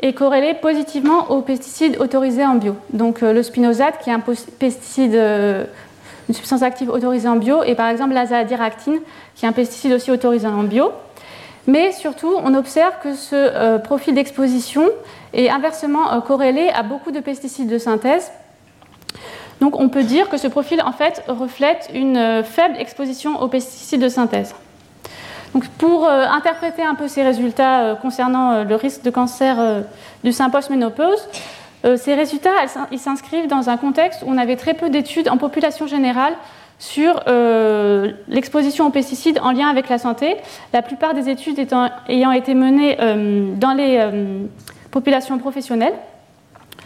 Speaker 3: est corrélée positivement aux pesticides autorisés en bio. Donc le spinosate, qui est un pesticide une substance active autorisée en bio, et par exemple l'azadiractine, qui est un pesticide aussi autorisé en bio. Mais surtout, on observe que ce euh, profil d'exposition est inversement euh, corrélé à beaucoup de pesticides de synthèse. Donc on peut dire que ce profil reflète une euh, faible exposition aux pesticides de synthèse. Pour interpréter un peu ces résultats concernant le risque de cancer du sein post-ménopause, euh, ces résultats, s'inscrivent dans un contexte où on avait très peu d'études en population générale sur euh, l'exposition aux pesticides en lien avec la santé, la plupart des études ayant été menées euh, dans les populations professionnelles.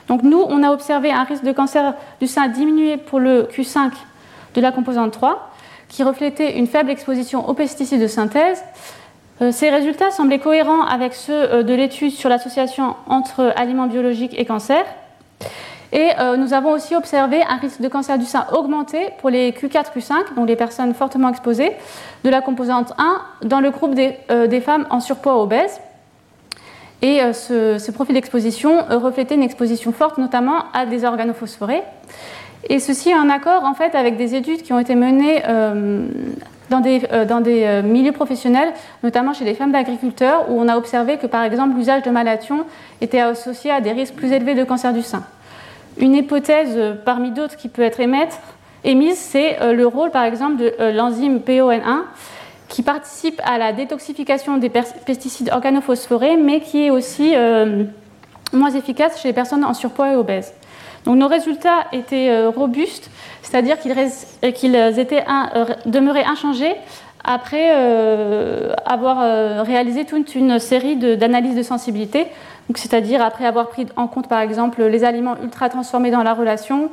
Speaker 3: Donc nous, on a observé un risque de cancer du sein diminué pour le Q5 de la composante 3, qui reflétait une faible exposition aux pesticides de synthèse, euh, ces résultats semblaient cohérents avec ceux euh, de l'étude sur l'association entre aliments biologiques et cancer. Et euh, nous avons aussi observé un risque de cancer du sein augmenté pour les Q4-Q5, donc les personnes fortement exposées, de la composante 1 dans le groupe des, femmes en surpoids obèses. Et ce, profil d'exposition reflétait une exposition forte notamment à des organophosphorés. Et ceci en accord en fait avec des études qui ont été menées dans des, euh, dans des euh, milieux professionnels, notamment chez les femmes d'agriculteurs, où on a observé que par exemple l'usage de malathion était associé à des risques plus élevés de cancer du sein. Une hypothèse euh, parmi d'autres qui peut être émise, c'est le rôle par exemple de l'enzyme PON1 qui participe à la détoxification des pesticides organophosphorés, mais qui est aussi moins efficace chez les personnes en surpoids et obèses. Donc nos résultats étaient robustes c'est-à-dire qu'ils étaient euh, demeurés inchangés après avoir réalisé toute une série d'analyses de, sensibilité, c'est-à-dire après avoir pris en compte par exemple les aliments ultra transformés dans la relation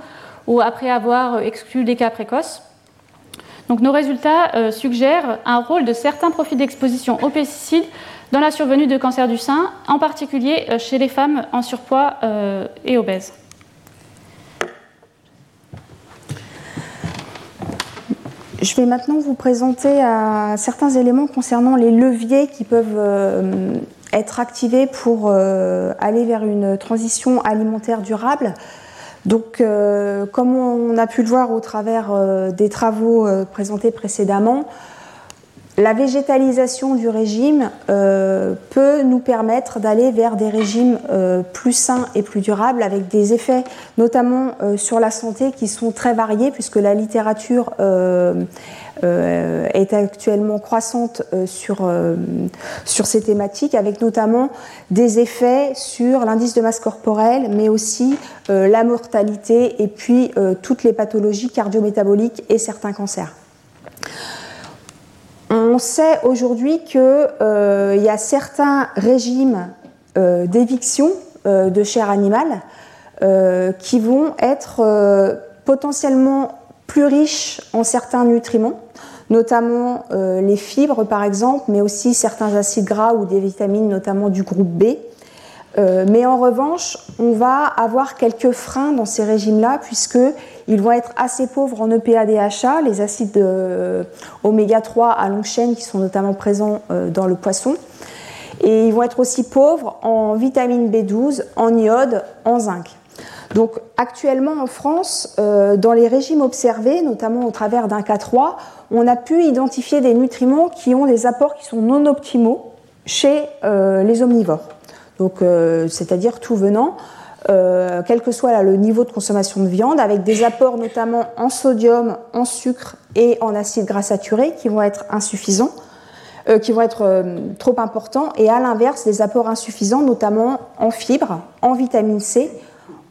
Speaker 3: ou après avoir exclu des cas précoces. Donc nos résultats suggèrent un rôle de certains profils d'exposition aux pesticides dans la survenue de cancer du sein, en particulier chez les femmes en surpoids et obèses.
Speaker 2: Je vais maintenant vous présenter euh, certains éléments concernant les leviers qui peuvent euh, être activés pour euh, aller vers une transition alimentaire durable. Donc, comme on a pu le voir au travers des travaux présentés précédemment, la végétalisation du régime euh, peut nous permettre d'aller vers des régimes euh, plus sains et plus durables avec des effets notamment euh, sur la santé qui sont très variés puisque la littérature est actuellement croissante sur, sur ces thématiques avec notamment des effets sur l'indice de masse corporelle mais aussi la mortalité et puis toutes les pathologies cardiométaboliques et certains cancers. On sait aujourd'hui qu'il euh, y a certains régimes euh, d'éviction euh, de chair animale qui vont être potentiellement plus riches en certains nutriments, notamment les fibres par exemple, mais aussi certains acides gras ou des vitamines, notamment du groupe B. Euh, mais en revanche, on va avoir quelques freins dans ces régimes-là, puisqu'ils vont être assez pauvres en EPA-DHA, les acides euh, oméga 3 à longue chaîne qui sont notamment présents euh, dans le poisson. Et ils vont être aussi pauvres en vitamine B12, en iode, en zinc. Donc actuellement en France, dans les régimes observés, notamment au travers d'un K3, on a pu identifier des nutriments qui ont des apports qui sont non optimaux chez les omnivores. Donc euh, c'est-à-dire tout venant, euh, quel que soit le niveau de consommation de viande, avec des apports notamment en sodium, en sucre et en acides gras saturés qui vont être insuffisants, euh, qui vont être trop importants, et à l'inverse des apports insuffisants, notamment en fibres, en vitamine C,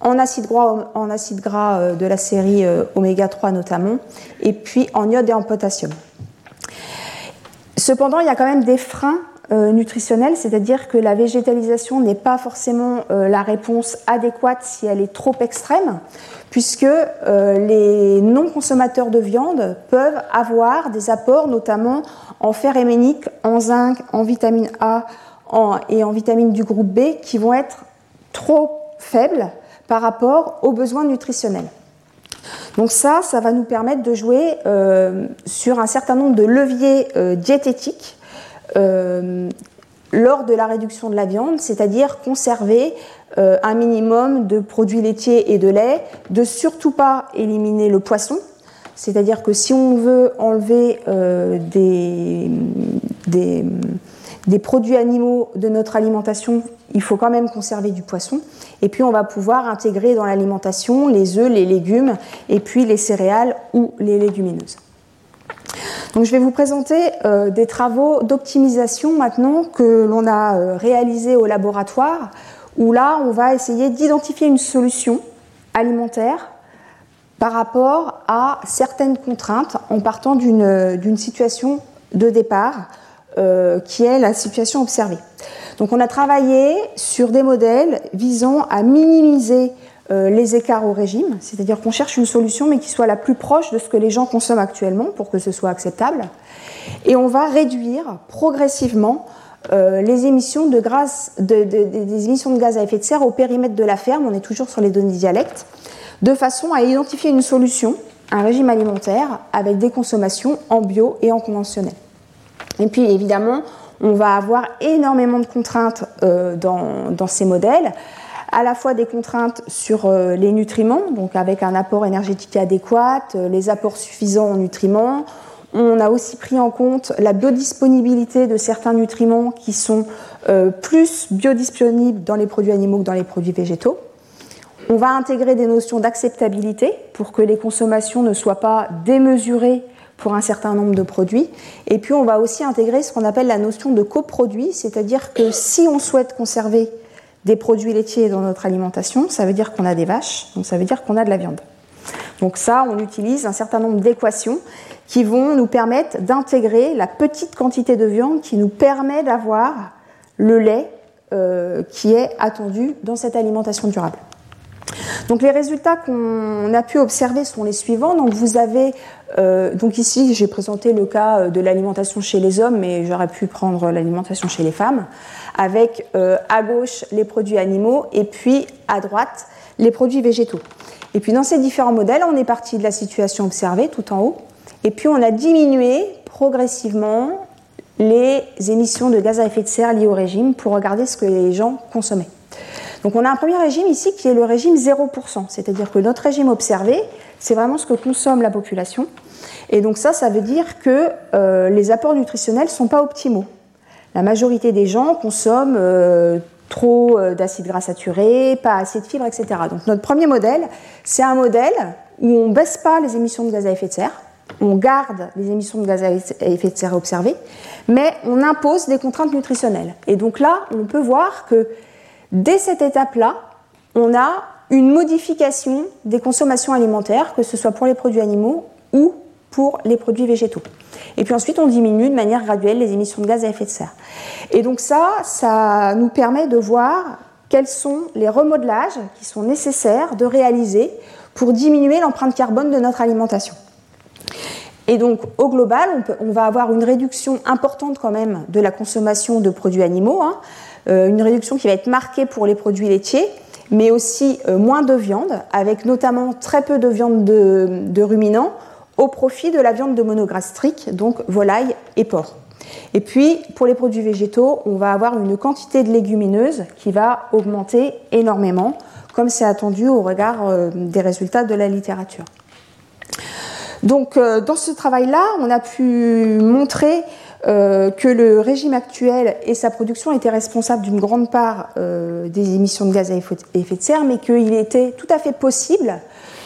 Speaker 2: en acides gras, en acide gras de la série oméga 3 notamment, et puis en iode et en potassium. Cependant, il y a quand même des freins euh, nutritionnelle, c'est-à-dire que la végétalisation n'est pas forcément euh, la réponse adéquate si elle est trop extrême, puisque euh, les non-consommateurs de viande peuvent avoir des apports notamment en fer héménique, en zinc, en vitamine A et en vitamine du groupe B qui vont être trop faibles par rapport aux besoins nutritionnels. Donc ça, ça va nous permettre de jouer sur un certain nombre de leviers diététiques euh, lors de la réduction de la viande, c'est-à-dire conserver euh, un minimum de produits laitiers et de lait, de surtout pas éliminer le poisson, c'est-à-dire que si on veut enlever euh, des, des, produits animaux de notre alimentation, il faut quand même conserver du poisson. Et puis on va pouvoir intégrer dans l'alimentation les œufs, les légumes et puis les céréales ou les légumineuses. Donc, je vais vous présenter euh, des travaux d'optimisation maintenant que l'on a euh, réalisés au laboratoire, où là, on va essayer d'identifier une solution alimentaire par rapport à certaines contraintes en partant d'une situation de départ euh, qui est la situation observée. Donc on a travaillé sur des modèles visant à minimiser euh, les écarts au régime, c'est-à-dire qu'on cherche une solution mais qui soit la plus proche de ce que les gens consomment actuellement pour que ce soit acceptable. Et on va réduire progressivement euh, les émissions de, des émissions de gaz à effet de serre au périmètre de la ferme, on est toujours sur les données dialectes, de façon à identifier une solution, un régime alimentaire avec des consommations en bio et en conventionnel. Et puis évidemment, on va avoir énormément de contraintes euh, dans, ces modèles à la fois des contraintes sur euh, les nutriments, donc avec un apport énergétique adéquat, euh, les apports suffisants en nutriments. On a aussi pris en compte la biodisponibilité de certains nutriments qui sont plus biodisponibles dans les produits animaux que dans les produits végétaux. On va intégrer des notions d'acceptabilité pour que les consommations ne soient pas démesurées pour un certain nombre de produits. Et puis on va aussi intégrer ce qu'on appelle la notion de coproduit, c'est-à-dire que si on souhaite conserver des produits laitiers dans notre alimentation, ça veut dire qu'on a des vaches, donc ça veut dire qu'on a de la viande. Donc ça, on utilise un certain nombre d'équations qui vont nous permettre d'intégrer la petite quantité de viande qui nous permet d'avoir le lait euh, qui est attendu dans cette alimentation durable. Donc les résultats qu'on a pu observer sont les suivants. Donc vous avez euh, donc ici j'ai présenté le cas euh, de l'alimentation chez les hommes, mais j'aurais pu prendre l'alimentation chez les femmes, avec à gauche les produits animaux et puis à droite les produits végétaux. Et puis dans ces différents modèles, on est parti de la situation observée tout en haut, et puis on a diminué progressivement les émissions de gaz à effet de serre liées au régime pour regarder ce que les gens consommaient. Donc on a un premier régime ici qui est le régime 0%, c'est-à-dire que notre régime observé, c'est vraiment ce que consomme la population. Et donc ça, ça veut dire que euh, les apports nutritionnels ne sont pas optimaux. La majorité des gens consomment euh, trop euh, d'acides gras saturés, pas assez de fibres, etc. Donc notre premier modèle, c'est un modèle où on ne baisse pas les émissions de gaz à effet de serre, on garde les émissions de gaz à effet de serre observées, mais on impose des contraintes nutritionnelles. Et donc là, on peut voir que dès cette étape-là, on a une modification des consommations alimentaires, que ce soit pour les produits animaux ou pour les produits végétaux. Et puis ensuite, on diminue de manière graduelle les émissions de gaz à effet de serre. Et donc ça, ça nous permet de voir quels sont les remodelages qui sont nécessaires de réaliser pour diminuer l'empreinte carbone de notre alimentation. Et donc, au global, on, va avoir une réduction importante quand même de la consommation de produits animaux, hein. Euh, une réduction qui va être marquée pour les produits laitiers, mais aussi euh, moins de viande, avec notamment très peu de viande de, ruminants, au profit de la viande de monogastrique, donc volaille et porc. Et puis, pour les produits végétaux, on va avoir une quantité de légumineuses qui va augmenter énormément, comme c'est attendu au regard euh, des résultats de la littérature. Donc dans ce travail-là, on a pu montrer euh, que le régime actuel et sa production étaient responsables d'une grande part euh, des émissions de gaz à effet de serre, mais qu'il était tout à fait possible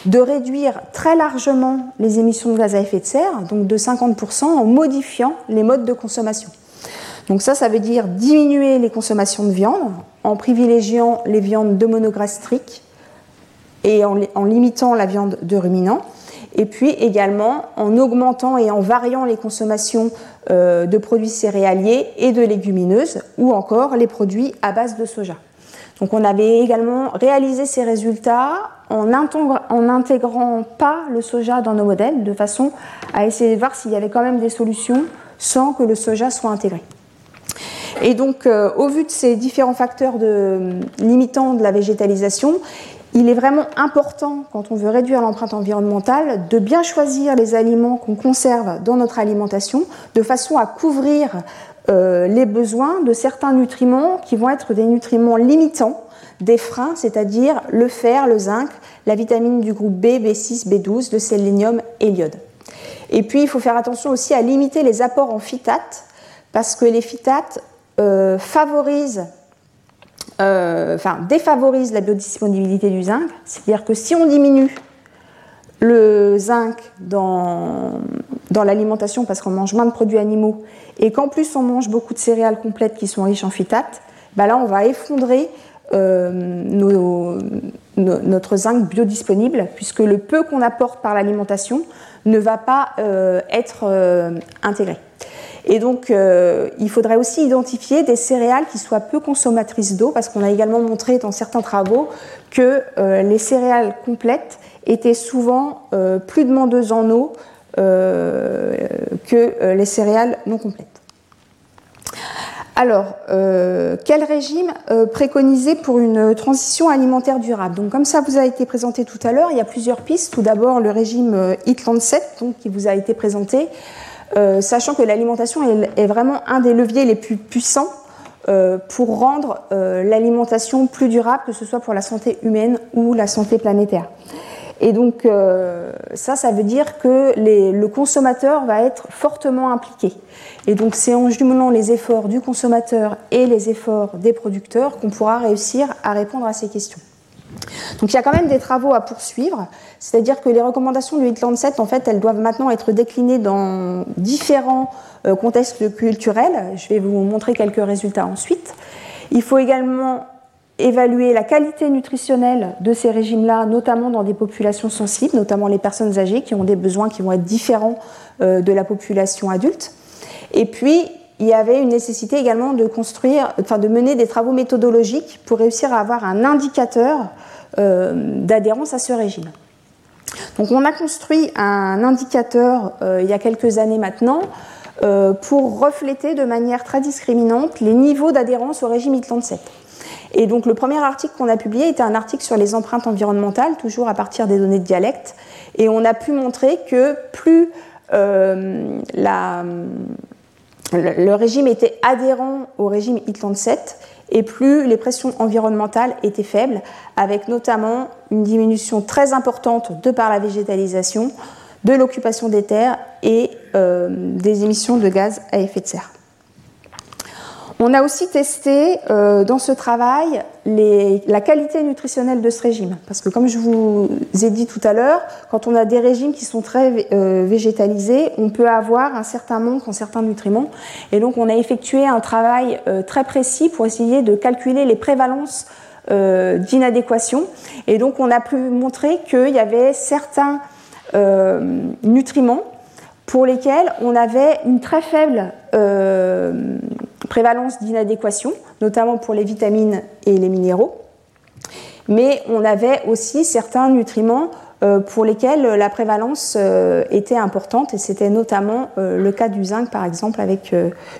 Speaker 2: de réduire très largement les émissions de gaz à effet de serre, donc de 50%, en modifiant les modes de consommation. Donc ça, ça veut dire diminuer les consommations de viande en privilégiant les viandes de monogastriques et en, en limitant la viande de ruminants et puis également en augmentant et en variant les consommations euh, de produits céréaliers et de légumineuses, ou encore les produits à base de soja. Donc on avait également réalisé ces résultats en, n'intégrant pas le soja dans nos modèles, de façon à essayer de voir s'il y avait quand même des solutions sans que le soja soit intégré. Et donc, euh, au vu de ces différents facteurs de, limitants de la végétalisation, il est vraiment important, quand on veut réduire l'empreinte environnementale, de bien choisir les aliments qu'on conserve dans notre alimentation de façon à couvrir euh, les besoins de certains nutriments qui vont être des nutriments limitants, des freins, c'est-à-dire le fer, le zinc, la vitamine du groupe B, B6, B12, le sélénium et l'iode. Et puis, il faut faire attention aussi à limiter les apports en phytates, parce que les phytates euh, favorisent euh, enfin, défavorise la biodisponibilité du zinc. C'est-à-dire que si on diminue le zinc dans, l'alimentation parce qu'on mange moins de produits animaux et qu'en plus on mange beaucoup de céréales complètes qui sont riches en phytates, bah là on va effondrer euh, notre zinc biodisponible puisque le peu qu'on apporte par l'alimentation ne va pas euh, être intégré. Et donc, euh, il faudrait aussi identifier des céréales qui soient peu consommatrices d'eau, parce qu'on a également montré dans certains travaux que euh, les céréales complètes étaient souvent euh, plus demandeuses en eau que les céréales non complètes. Alors, quel régime préconiser pour une transition alimentaire durable? Donc, comme ça vous a été présenté tout à l'heure, il y a plusieurs pistes. Tout d'abord, le régime HIT-37, qui vous a été présenté, euh, sachant que l'alimentation est, vraiment un des leviers les plus puissants euh, pour rendre euh, l'alimentation plus durable, que ce soit pour la santé humaine ou la santé planétaire. Et donc ça, ça veut dire que le consommateur va être fortement impliqué. Et donc c'est en jumelant les efforts du consommateur et les efforts des producteurs qu'on pourra réussir à répondre à ces questions. Donc il y a quand même des travaux à poursuivre, c'est-à-dire que les recommandations du Hitland 7, en fait, elles doivent maintenant être déclinées dans différents euh, contextes culturels. Je vais vous montrer quelques résultats ensuite. Il faut également évaluer la qualité nutritionnelle de ces régimes-là, notamment dans des populations sensibles, notamment les personnes âgées qui ont des besoins qui vont être différents euh, de la population adulte. Il y avait une nécessité également de construire, enfin de mener des travaux méthodologiques pour réussir à avoir un indicateur euh, d'adhérence à ce régime. Donc on a construit un indicateur euh, il y a quelques années maintenant pour refléter de manière très discriminante les niveaux d'adhérence au régime IT-37. Et donc le premier article qu'on a publié était un article sur les empreintes environnementales, toujours à partir des données de dialecte. Et on a pu montrer que plus euh, le régime était adhérent au régime IT-37 et plus les pressions environnementales étaient faibles, avec notamment une diminution très importante de par la végétalisation, de l'occupation des terres et euh, des émissions de gaz à effet de serre. On a aussi testé euh, dans ce travail la qualité nutritionnelle de ce régime. Parce que comme je vous ai dit tout à l'heure, quand on a des régimes qui sont très euh, végétalisés, on peut avoir un certain manque en certains nutriments. Et donc on a effectué un travail euh, très précis pour essayer de calculer les prévalences d'inadéquation. Et donc on a pu montrer qu'il y avait certains nutriments pour lesquels on avait une très faible prévalence d'inadéquation, notamment pour les vitamines et les minéraux. Mais on avait aussi certains nutriments euh, pour lesquels la prévalence euh, était importante, et c'était notamment euh, le cas du zinc, par exemple, avec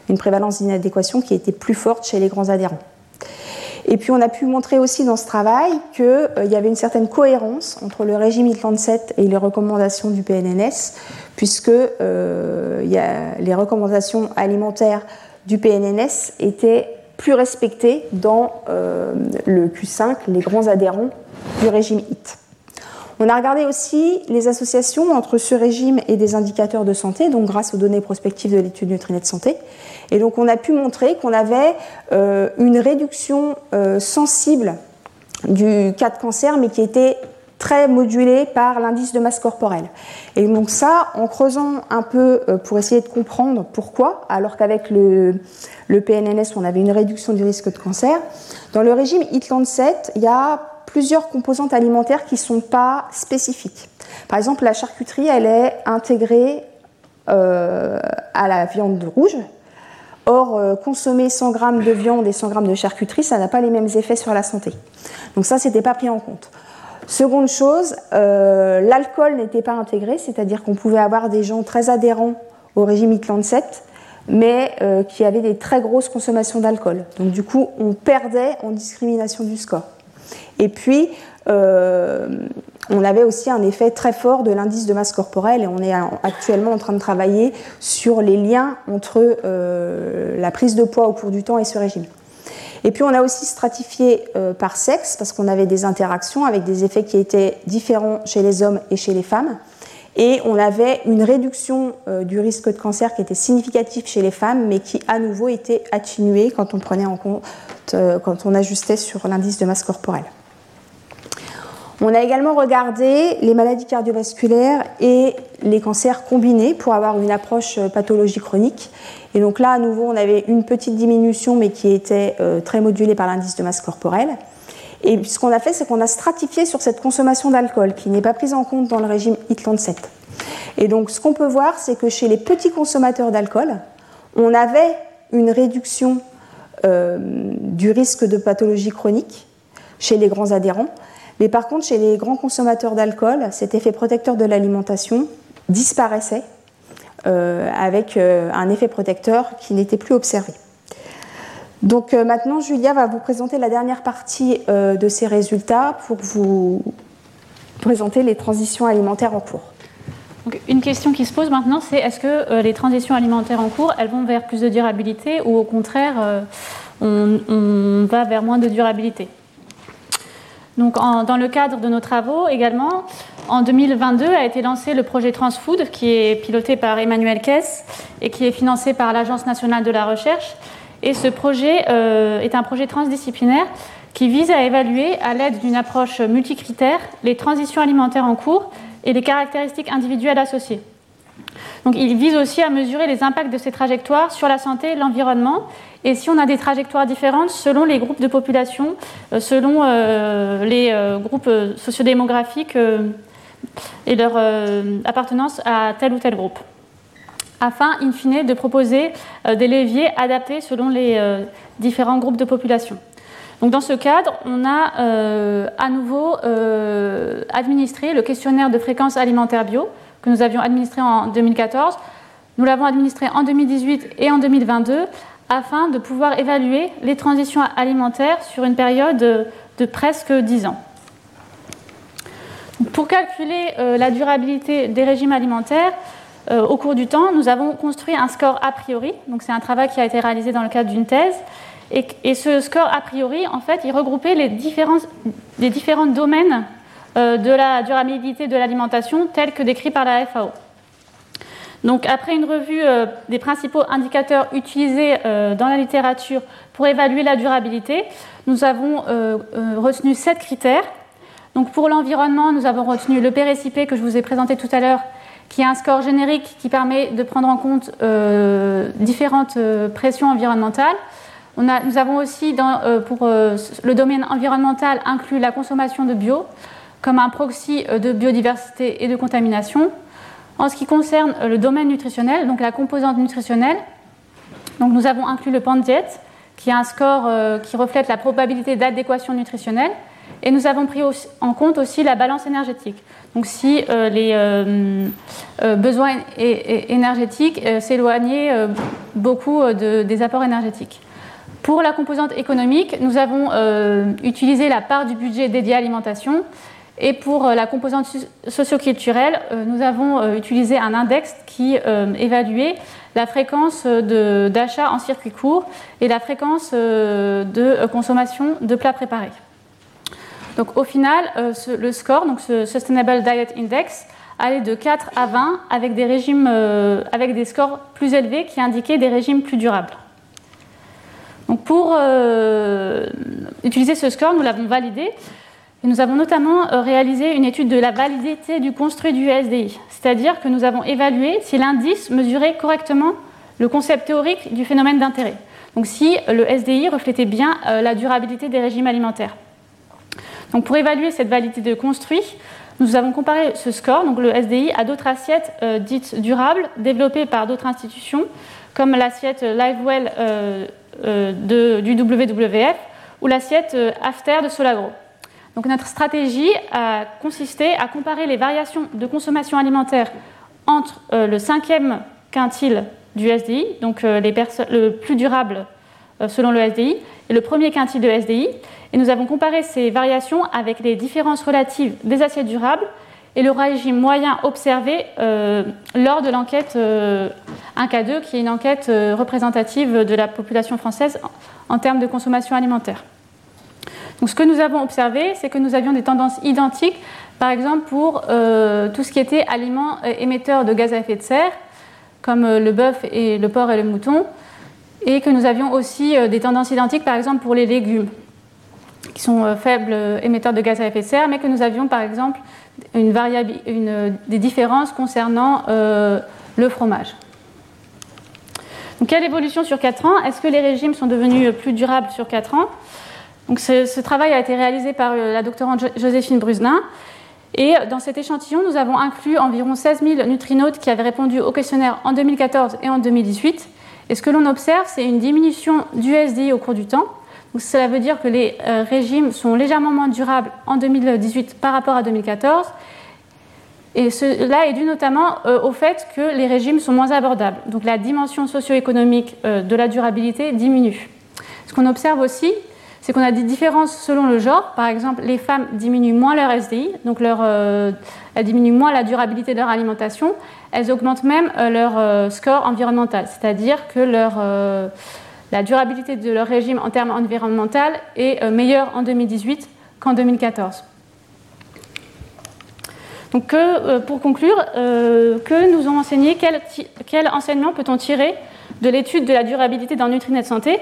Speaker 2: une prévalence d'inadéquation qui était plus forte chez les grands adhérents. Et puis on a pu montrer aussi dans ce travail qu'il y avait une certaine cohérence entre le régime IT-37 et les recommandations du PNNS, puisque a les recommandations alimentaires du PNNS étaient plus respectés dans euh, le Q5, les grands adhérents du régime HIT. On a regardé aussi les associations entre ce régime et des indicateurs de santé, donc grâce aux données prospectives de l'étude Nutrinet Santé. Et donc on a pu montrer qu'on avait euh, une réduction euh, sensible du cas de cancer, mais qui était très modulé par l'indice de masse corporelle. Et donc ça, en creusant un peu euh, pour essayer de comprendre pourquoi, alors qu'avec le, PNNS, on avait une réduction du risque de cancer, dans le régime IT-37, il y a plusieurs composantes alimentaires qui ne sont pas spécifiques. Par exemple, la charcuterie, elle est intégrée euh, à la viande rouge. Or, euh, consommer 100 g de viande et 100 g de charcuterie, ça n'a pas les mêmes effets sur la santé. Donc ça, c'était pas pris en compte. Seconde chose, euh, l'alcool n'était pas intégré, c'est-à-dire qu'on pouvait avoir des gens très adhérents au régime IT-37, mais euh, qui avaient des très grosses consommations d'alcool. Donc du coup, on perdait en discrimination du score. Et puis, euh, on avait aussi un effet très fort de l'indice de masse corporelle et on est actuellement en train de travailler sur les liens entre la prise de poids au cours du temps et ce régime. Et puis on a aussi stratifié euh, par sexe parce qu'on avait des interactions avec des effets qui étaient différents chez les hommes et chez les femmes. Et on avait une réduction euh, du risque de cancer qui était significative chez les femmes, mais qui à nouveau était atténuée quand on prenait en compte, euh, quand on ajustait sur l'indice de masse corporelle. On a également regardé les maladies cardiovasculaires et les cancers combinés pour avoir une approche pathologie chronique. Et donc là, à nouveau, on avait une petite diminution, mais qui était euh, très modulée par l'indice de masse corporelle. Et ce qu'on a fait, c'est qu'on a stratifié sur cette consommation d'alcool, qui n'est pas prise en compte dans le régime IT-37. Et donc, ce qu'on peut voir, c'est que chez les petits consommateurs d'alcool, on avait une réduction euh, du risque de pathologie chronique chez les grands adhérents. Mais par contre, chez les grands consommateurs d'alcool, cet effet protecteur de l'alimentation disparaissait euh, avec euh, un effet protecteur qui n'était plus observé. Donc euh, maintenant, Julia va vous présenter la dernière partie de ces résultats pour vous présenter les transitions alimentaires en cours.
Speaker 3: une question qui se pose maintenant, c'est est-ce que les transitions alimentaires en cours, elles vont vers plus de durabilité ou au contraire, on, va vers moins de durabilité? Donc, dans le cadre de nos travaux également, en 2022 a été lancé le projet Transfood, qui est piloté par Emmanuel Kess et qui est financé par l'Agence nationale de la recherche. Et ce projet euh, est un projet transdisciplinaire qui vise à évaluer, à l'aide d'une approche multicritère, les transitions alimentaires en cours et les caractéristiques individuelles associées. Donc il vise aussi à mesurer les impacts de ces trajectoires sur la santé l'environnement, et si on a des trajectoires différentes selon les groupes de population, euh, selon euh, les euh, groupes sociodémographiques et leur appartenance à tel ou tel groupe, afin, in fine, de proposer des leviers adaptés selon les différents groupes de population. Donc dans ce cadre, on a à nouveau administré le questionnaire de fréquence alimentaire bio que nous avions administré en 2014. Nous l'avons administré en 2018 et en 2022 afin de pouvoir évaluer les transitions alimentaires sur une période de presque 10 ans. Pour calculer euh, la durabilité des régimes alimentaires, euh, au cours du temps, nous avons construit un score a priori. Donc, c'est un travail qui a été réalisé dans le cadre d'une thèse. Et, ce score a priori, en fait, il regroupait les différents, les différents domaines euh, de la durabilité de l'alimentation tels que décrits par la FAO. Après une revue euh, des principaux indicateurs utilisés euh, dans la littérature pour évaluer la durabilité, nous avons euh, retenu sept critères. Donc, pour l'environnement, nous avons retenu le PRSIP que je vous ai présenté tout à l'heure, qui est un score générique qui permet de prendre en compte différentes pressions environnementales. nous avons aussi, pour le domaine environnemental, inclus la consommation de bio comme un proxy de biodiversité et de contamination. En ce qui concerne euh, le domaine nutritionnel, donc la composante nutritionnelle, donc nous avons inclus le PANDIET, qui est un score euh, qui reflète la probabilité d'adéquation nutritionnelle, et nous avons pris en compte aussi la balance énergétique. Donc si euh, les besoins énergétiques s'éloignaient beaucoup des apports énergétiques. Pour la composante économique, nous avons utilisé la part du budget dédié à l'alimentation et pour euh, la composante socioculturelle, euh, nous avons euh, utilisé un index qui évaluait la fréquence d'achat en circuit court et la fréquence de consommation de plats préparés. Donc au final, le score, donc ce Sustainable Diet Index, allait de 4 à 20 avec des régimes avec des scores plus élevés qui indiquaient des régimes plus durables. Donc pour utiliser ce score, nous l'avons validé nous avons notamment euh, réalisé une étude de la validité du construit du SDI, c'est-à-dire que nous avons évalué si l'indice mesurait correctement le concept théorique du phénomène d'intérêt. Donc si le SDI reflétait bien euh, la durabilité des régimes alimentaires. Donc pour évaluer cette validité de construit, nous avons comparé ce score, donc le SDI, à d'autres assiettes euh, dites durables développées par d'autres institutions, comme l'assiette LiveWell du WWF ou l'assiette After de Solagro. Notre stratégie a consisté à comparer les variations de consommation alimentaire entre euh, le cinquième quintile du SDI, donc euh, le plus durable euh, selon le SDI, et le premier quintile de SDI. Et nous avons comparé ces variations avec les différences relatives des assiettes durables et le régime moyen observé lors de l'enquête 1K2, qui est une enquête représentative de la population française en termes de consommation alimentaire. Donc, ce que nous avons observé, c'est que nous avions des tendances identiques, par exemple pour euh, tout ce qui était aliments euh, émetteurs de gaz à effet de serre, comme euh, le bœuf et le porc et le mouton, et que nous avions aussi des tendances identiques, par exemple pour les légumes, qui sont faibles émetteurs de gaz à effet de serre, mais que nous avions par exemple une une, des différences concernant le fromage. Donc, quelle évolution sur 4 ans Est-ce que les régimes sont devenus plus durables sur 4 ans? Donc ce, travail a été réalisé par euh, la doctorante Joséphine Brusnin. Et dans cet échantillon, nous avons inclus environ 16 000 nutrinautes qui avaient répondu au questionnaire en 2014 et en 2018. Et ce que l'on observe, c'est une diminution du SDI au cours du temps. Donc cela veut dire que les euh, régimes sont légèrement moins durables en 2018 par rapport à 2014. Et cela est dû notamment euh, au fait que les régimes sont moins abordables. Donc la dimension socio-économique de la durabilité diminue. Ce qu'on observe aussi, c'est qu'on a des différences selon le genre. Par exemple, les femmes diminuent moins leur SDI, donc leur, euh, elles diminuent moins la durabilité de leur alimentation. Elles augmentent même euh, leur euh, score environnemental, c'est-à-dire que la durabilité de leur régime en termes environnementaux est meilleure en 2018 qu'en 2014. Donc, pour conclure, que nous ont enseigné, quel, quel enseignement peut-on tirer de l'étude de la durabilité dans Nutrinet Santé?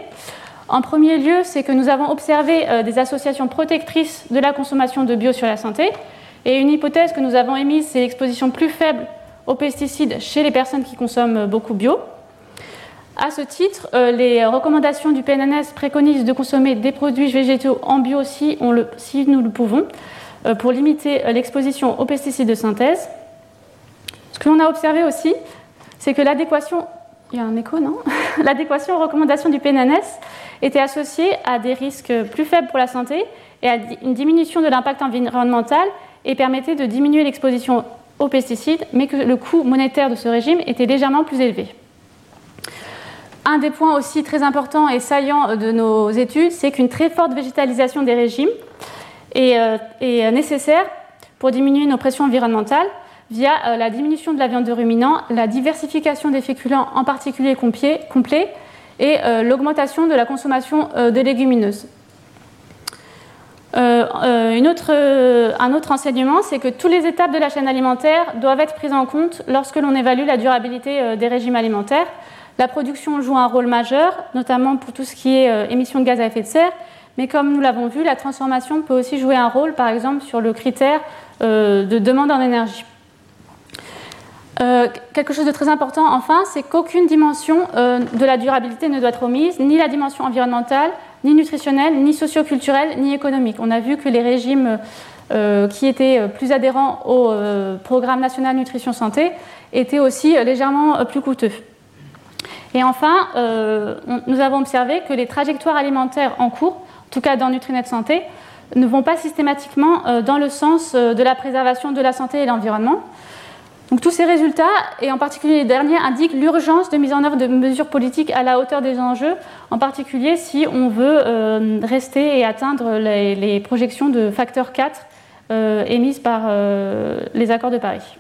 Speaker 3: En premier lieu, c'est que nous avons observé euh, des associations protectrices de la consommation de bio sur la santé. Et une hypothèse que nous avons émise, c'est l'exposition plus faible aux pesticides chez les personnes qui consomment beaucoup bio. À ce titre, euh, les recommandations du PNNS préconisent de consommer des produits végétaux en bio si, nous le pouvons, euh, pour limiter euh, l'exposition aux pesticides de synthèse. Ce que l'on a observé aussi, c'est que l'adéquation, il y a un écho, non? L'adéquation aux recommandations du PNNS était associée à des risques plus faibles pour la santé et à une diminution de l'impact environnemental et permettait de diminuer l'exposition aux pesticides, mais que le coût monétaire de ce régime était légèrement plus élevé. Un des points aussi très importants et saillants de nos études, c'est qu'une très forte végétalisation des régimes est, euh, nécessaire pour diminuer nos pressions environnementales via euh, la diminution de la viande de ruminants, la diversification des féculents, en particulier complets, et euh, l'augmentation de la consommation de légumineuses. Autre, un autre enseignement, c'est que toutes les étapes de la chaîne alimentaire doivent être prises en compte lorsque l'on évalue la durabilité des régimes alimentaires. La production joue un rôle majeur, notamment pour tout ce qui est euh, émissions de gaz à effet de serre, mais comme nous l'avons vu, la transformation peut aussi jouer un rôle, par exemple, sur le critère euh, de demande en énergie. Euh, quelque chose de très important, enfin, c'est qu'aucune dimension de la durabilité ne doit être omise, ni la dimension environnementale, ni nutritionnelle, ni socioculturelle, ni économique. On a vu que les régimes qui étaient plus adhérents au programme national nutrition santé étaient aussi légèrement plus coûteux. Et enfin, euh, nous avons observé que les trajectoires alimentaires en cours, en tout cas dans Nutrinet Santé, ne vont pas systématiquement euh, dans le sens euh, de la préservation de la santé et de l'environnement. Tous ces résultats, et en particulier les derniers, indiquent l'urgence de mise en œuvre de mesures politiques à la hauteur des enjeux, en particulier si on veut rester et atteindre les, projections de facteur 4 émises par les accords de Paris.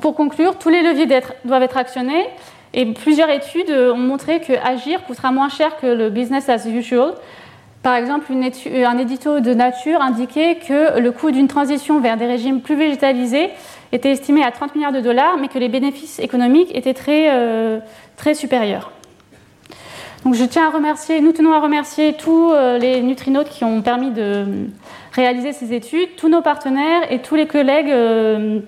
Speaker 3: Pour conclure, tous les leviers doivent être actionnés et plusieurs études ont montré que agir coûtera moins cher que le business as usual. Par exemple, un édito de Nature indiquait que le coût d'une transition vers des régimes plus végétalisés était estimé à 30 milliards de dollars, mais que les bénéfices économiques étaient très, euh, très supérieurs. Donc je tiens à remercier, nous tenons à remercier tous euh, les nutrinautes qui ont permis de réaliser ces études, tous nos partenaires et tous les collègues euh,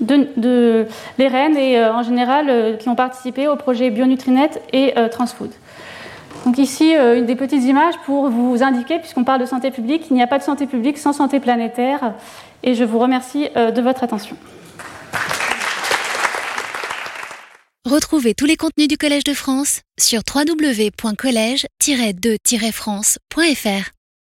Speaker 3: de, les reines et euh, en général euh, qui ont participé au projet Bionutrinet et euh, Transfood. Donc ici, une des petites images pour vous indiquer, puisqu'on parle de santé publique, il n'y a pas de santé publique sans santé planétaire. Et je vous remercie de votre attention.
Speaker 1: Retrouvez tous les contenus du Collège de France sur www.colège-2-france.fr.